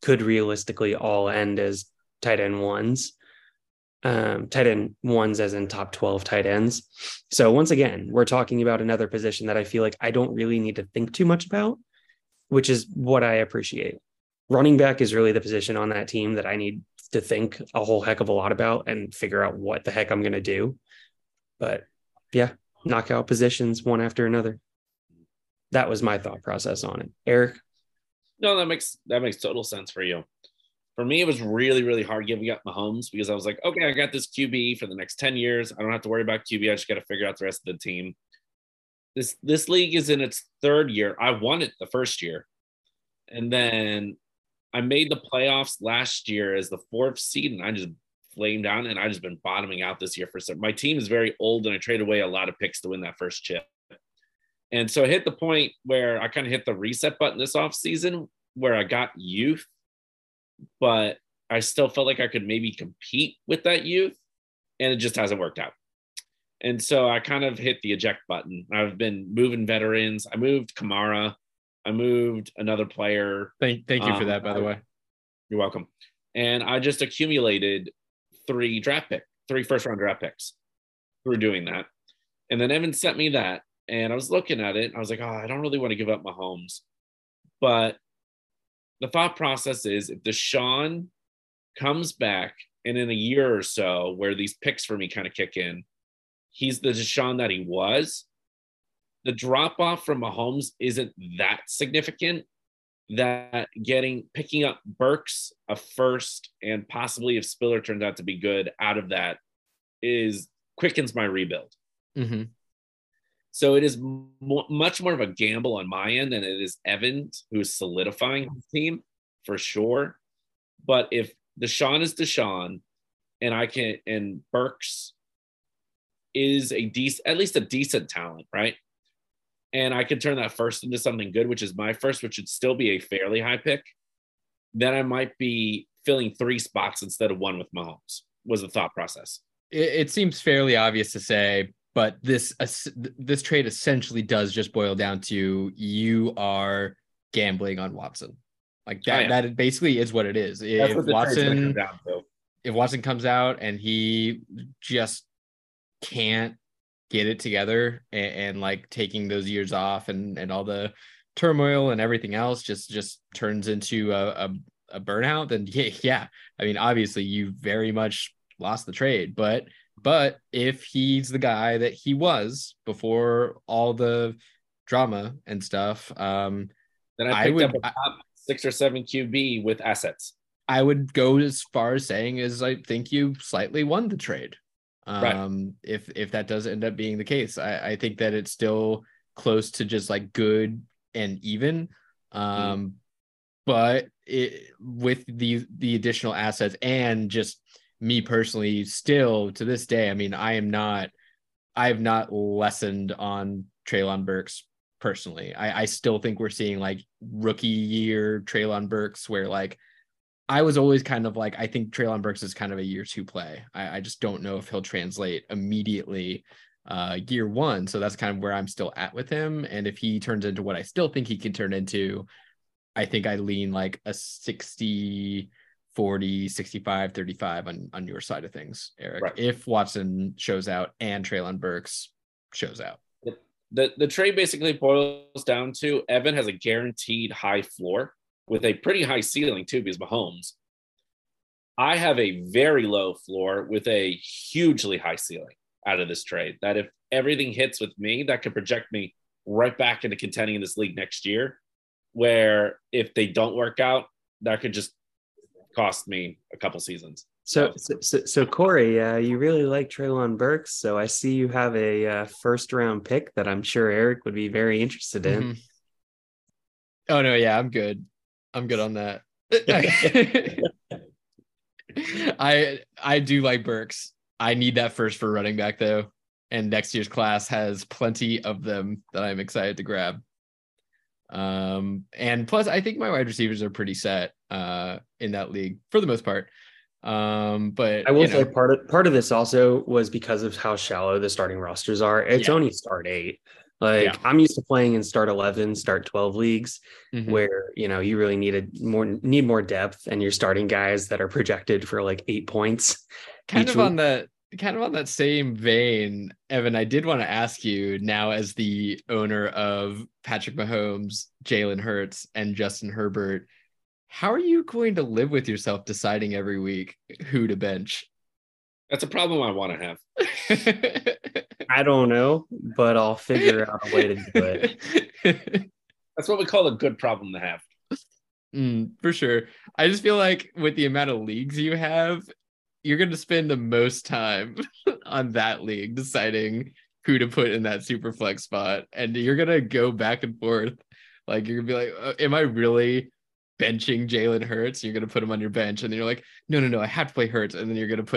could realistically all end as tight end ones um, tight end ones as in top 12 tight ends. So once again, we're talking about another position that I feel like I don't really need to think too much about, which is what I appreciate. Running back is really the position on that team that I need to think a whole heck of a lot about and figure out what the heck I'm going to do. But yeah, knockout positions one after another. That was my thought process on it. Eric, No, that makes that makes total sense for you. For me, it was really, really hard giving up Mahomes because I was like, okay, I got this QB for the next 10 years. I don't have to worry about QB. I just got to figure out the rest of the team. This this league is in its third year. I won it the first year. And then I made the playoffs last year as the fourth seed, and I just flamed down and I just been bottoming out this year for some. My team is very old, and I traded away a lot of picks to win that first chip. And so I hit the point where I kind of hit the reset button this off season where I got youth, but I still felt like I could maybe compete with that youth, and it just hasn't worked out. And so I kind of hit the eject button. I've been moving veterans. I moved Kamara. I moved another player. Thank thank you for Um, that by the way. You're welcome. And I just accumulated three draft pick, three first round draft picks through doing that. And then Evan sent me that, and I was looking at it. And I was like, oh, I don't really want to give up Mahomes, but the thought process is if Deshaun comes back and in a year or so, where these picks for me kind of kick in, he's the Deshaun that he was. The drop off from Mahomes isn't that significant that getting picking up Burks a first and possibly if Spiller turns out to be good out of that is quickens my rebuild. Mhm. So it is mo- much more of a gamble on my end than it is Evans, who is solidifying his team for sure. But if Deshaun is Deshaun, and I can and Burks is a decent, at least a decent talent, right? And I can turn that first into something good, which is my first, which should still be a fairly high pick. Then I might be filling three spots instead of one with Mahomes. Was the thought process? It, it seems fairly obvious to say, but this this trade essentially does just boil down to you are gambling on Watson. Like that oh, am. that basically is what it is. That's If what the trade's gonna come Watson down if Watson comes out and he just can't get it together and, and like taking those years off and and all the turmoil and everything else just just turns into a, a, a burnout then yeah, yeah i mean obviously you very much lost the trade but but if he's the guy that he was before all the drama and stuff um Then I I picked would- up a top six or seven QB with assets. I would go as far as saying is I think you slightly won the trade. Um, Right. if if that does end up being the case, I, I think that it's still close to just like good and even. Um, but it, with the the additional assets and just me personally, still to this day, I mean, I am not, I have not lessened on Treylon Burks personally. I, I still think we're seeing like rookie year Treylon Burks where like I was always kind of like, I think Treylon Burks is kind of a year two play. I, I just don't know if he'll translate immediately uh, year one. So that's kind of where I'm still at with him. And if he turns into what I still think he can turn into, I think I lean like a 60 40, 65, 35 on, on your side of things, Eric. Right. If Watson shows out and Treylon Burks shows out. The the trade basically boils down to Evan has a guaranteed high floor with a pretty high ceiling too, because Mahomes. I have a very low floor with a hugely high ceiling out of this trade. That if everything hits with me, that could project me right back into contending in this league next year. Where if they don't work out, that could just cost me a couple seasons. So, so, so, so Corey, uh, you really like Treylon Burks. So I see you have a uh, first round pick that I'm sure Eric would be very interested in. Mhm. Oh no, yeah, I'm good. I'm good on that. I I do like Burks. I need that first for running back though, and next year's class has plenty of them that I'm excited to grab. Um, and plus, I think my wide receivers are pretty set uh in that league for the most part. Um, but I will you know, say part of part of this also was because of how shallow the starting rosters are. It's Yeah. only start eight. Like Yeah. I'm used to playing in start eleven, start twelve leagues, mhm. where you know you really need a more need more depth, and you're starting guys that are projected for like eight points. kind of on that kind of on that same vein evan i did want to ask you now as the owner of patrick mahomes jalen hurts and justin herbert how are you going to live with yourself deciding every week who to bench That's a problem I want to have. I don't know, but I'll figure out a way to do it. That's what we call a good problem to have. Mm, for sure. I just feel like with the amount of leagues you have, you're going to spend the most time on that league deciding who to put in that super flex spot. And you're going to go back and forth. Like, you're going to be like, uh, am I really benching Jalen Hurts? You're going to put him on your bench. And you're like, no, no, no, I have to play Hurts. And then you're going to put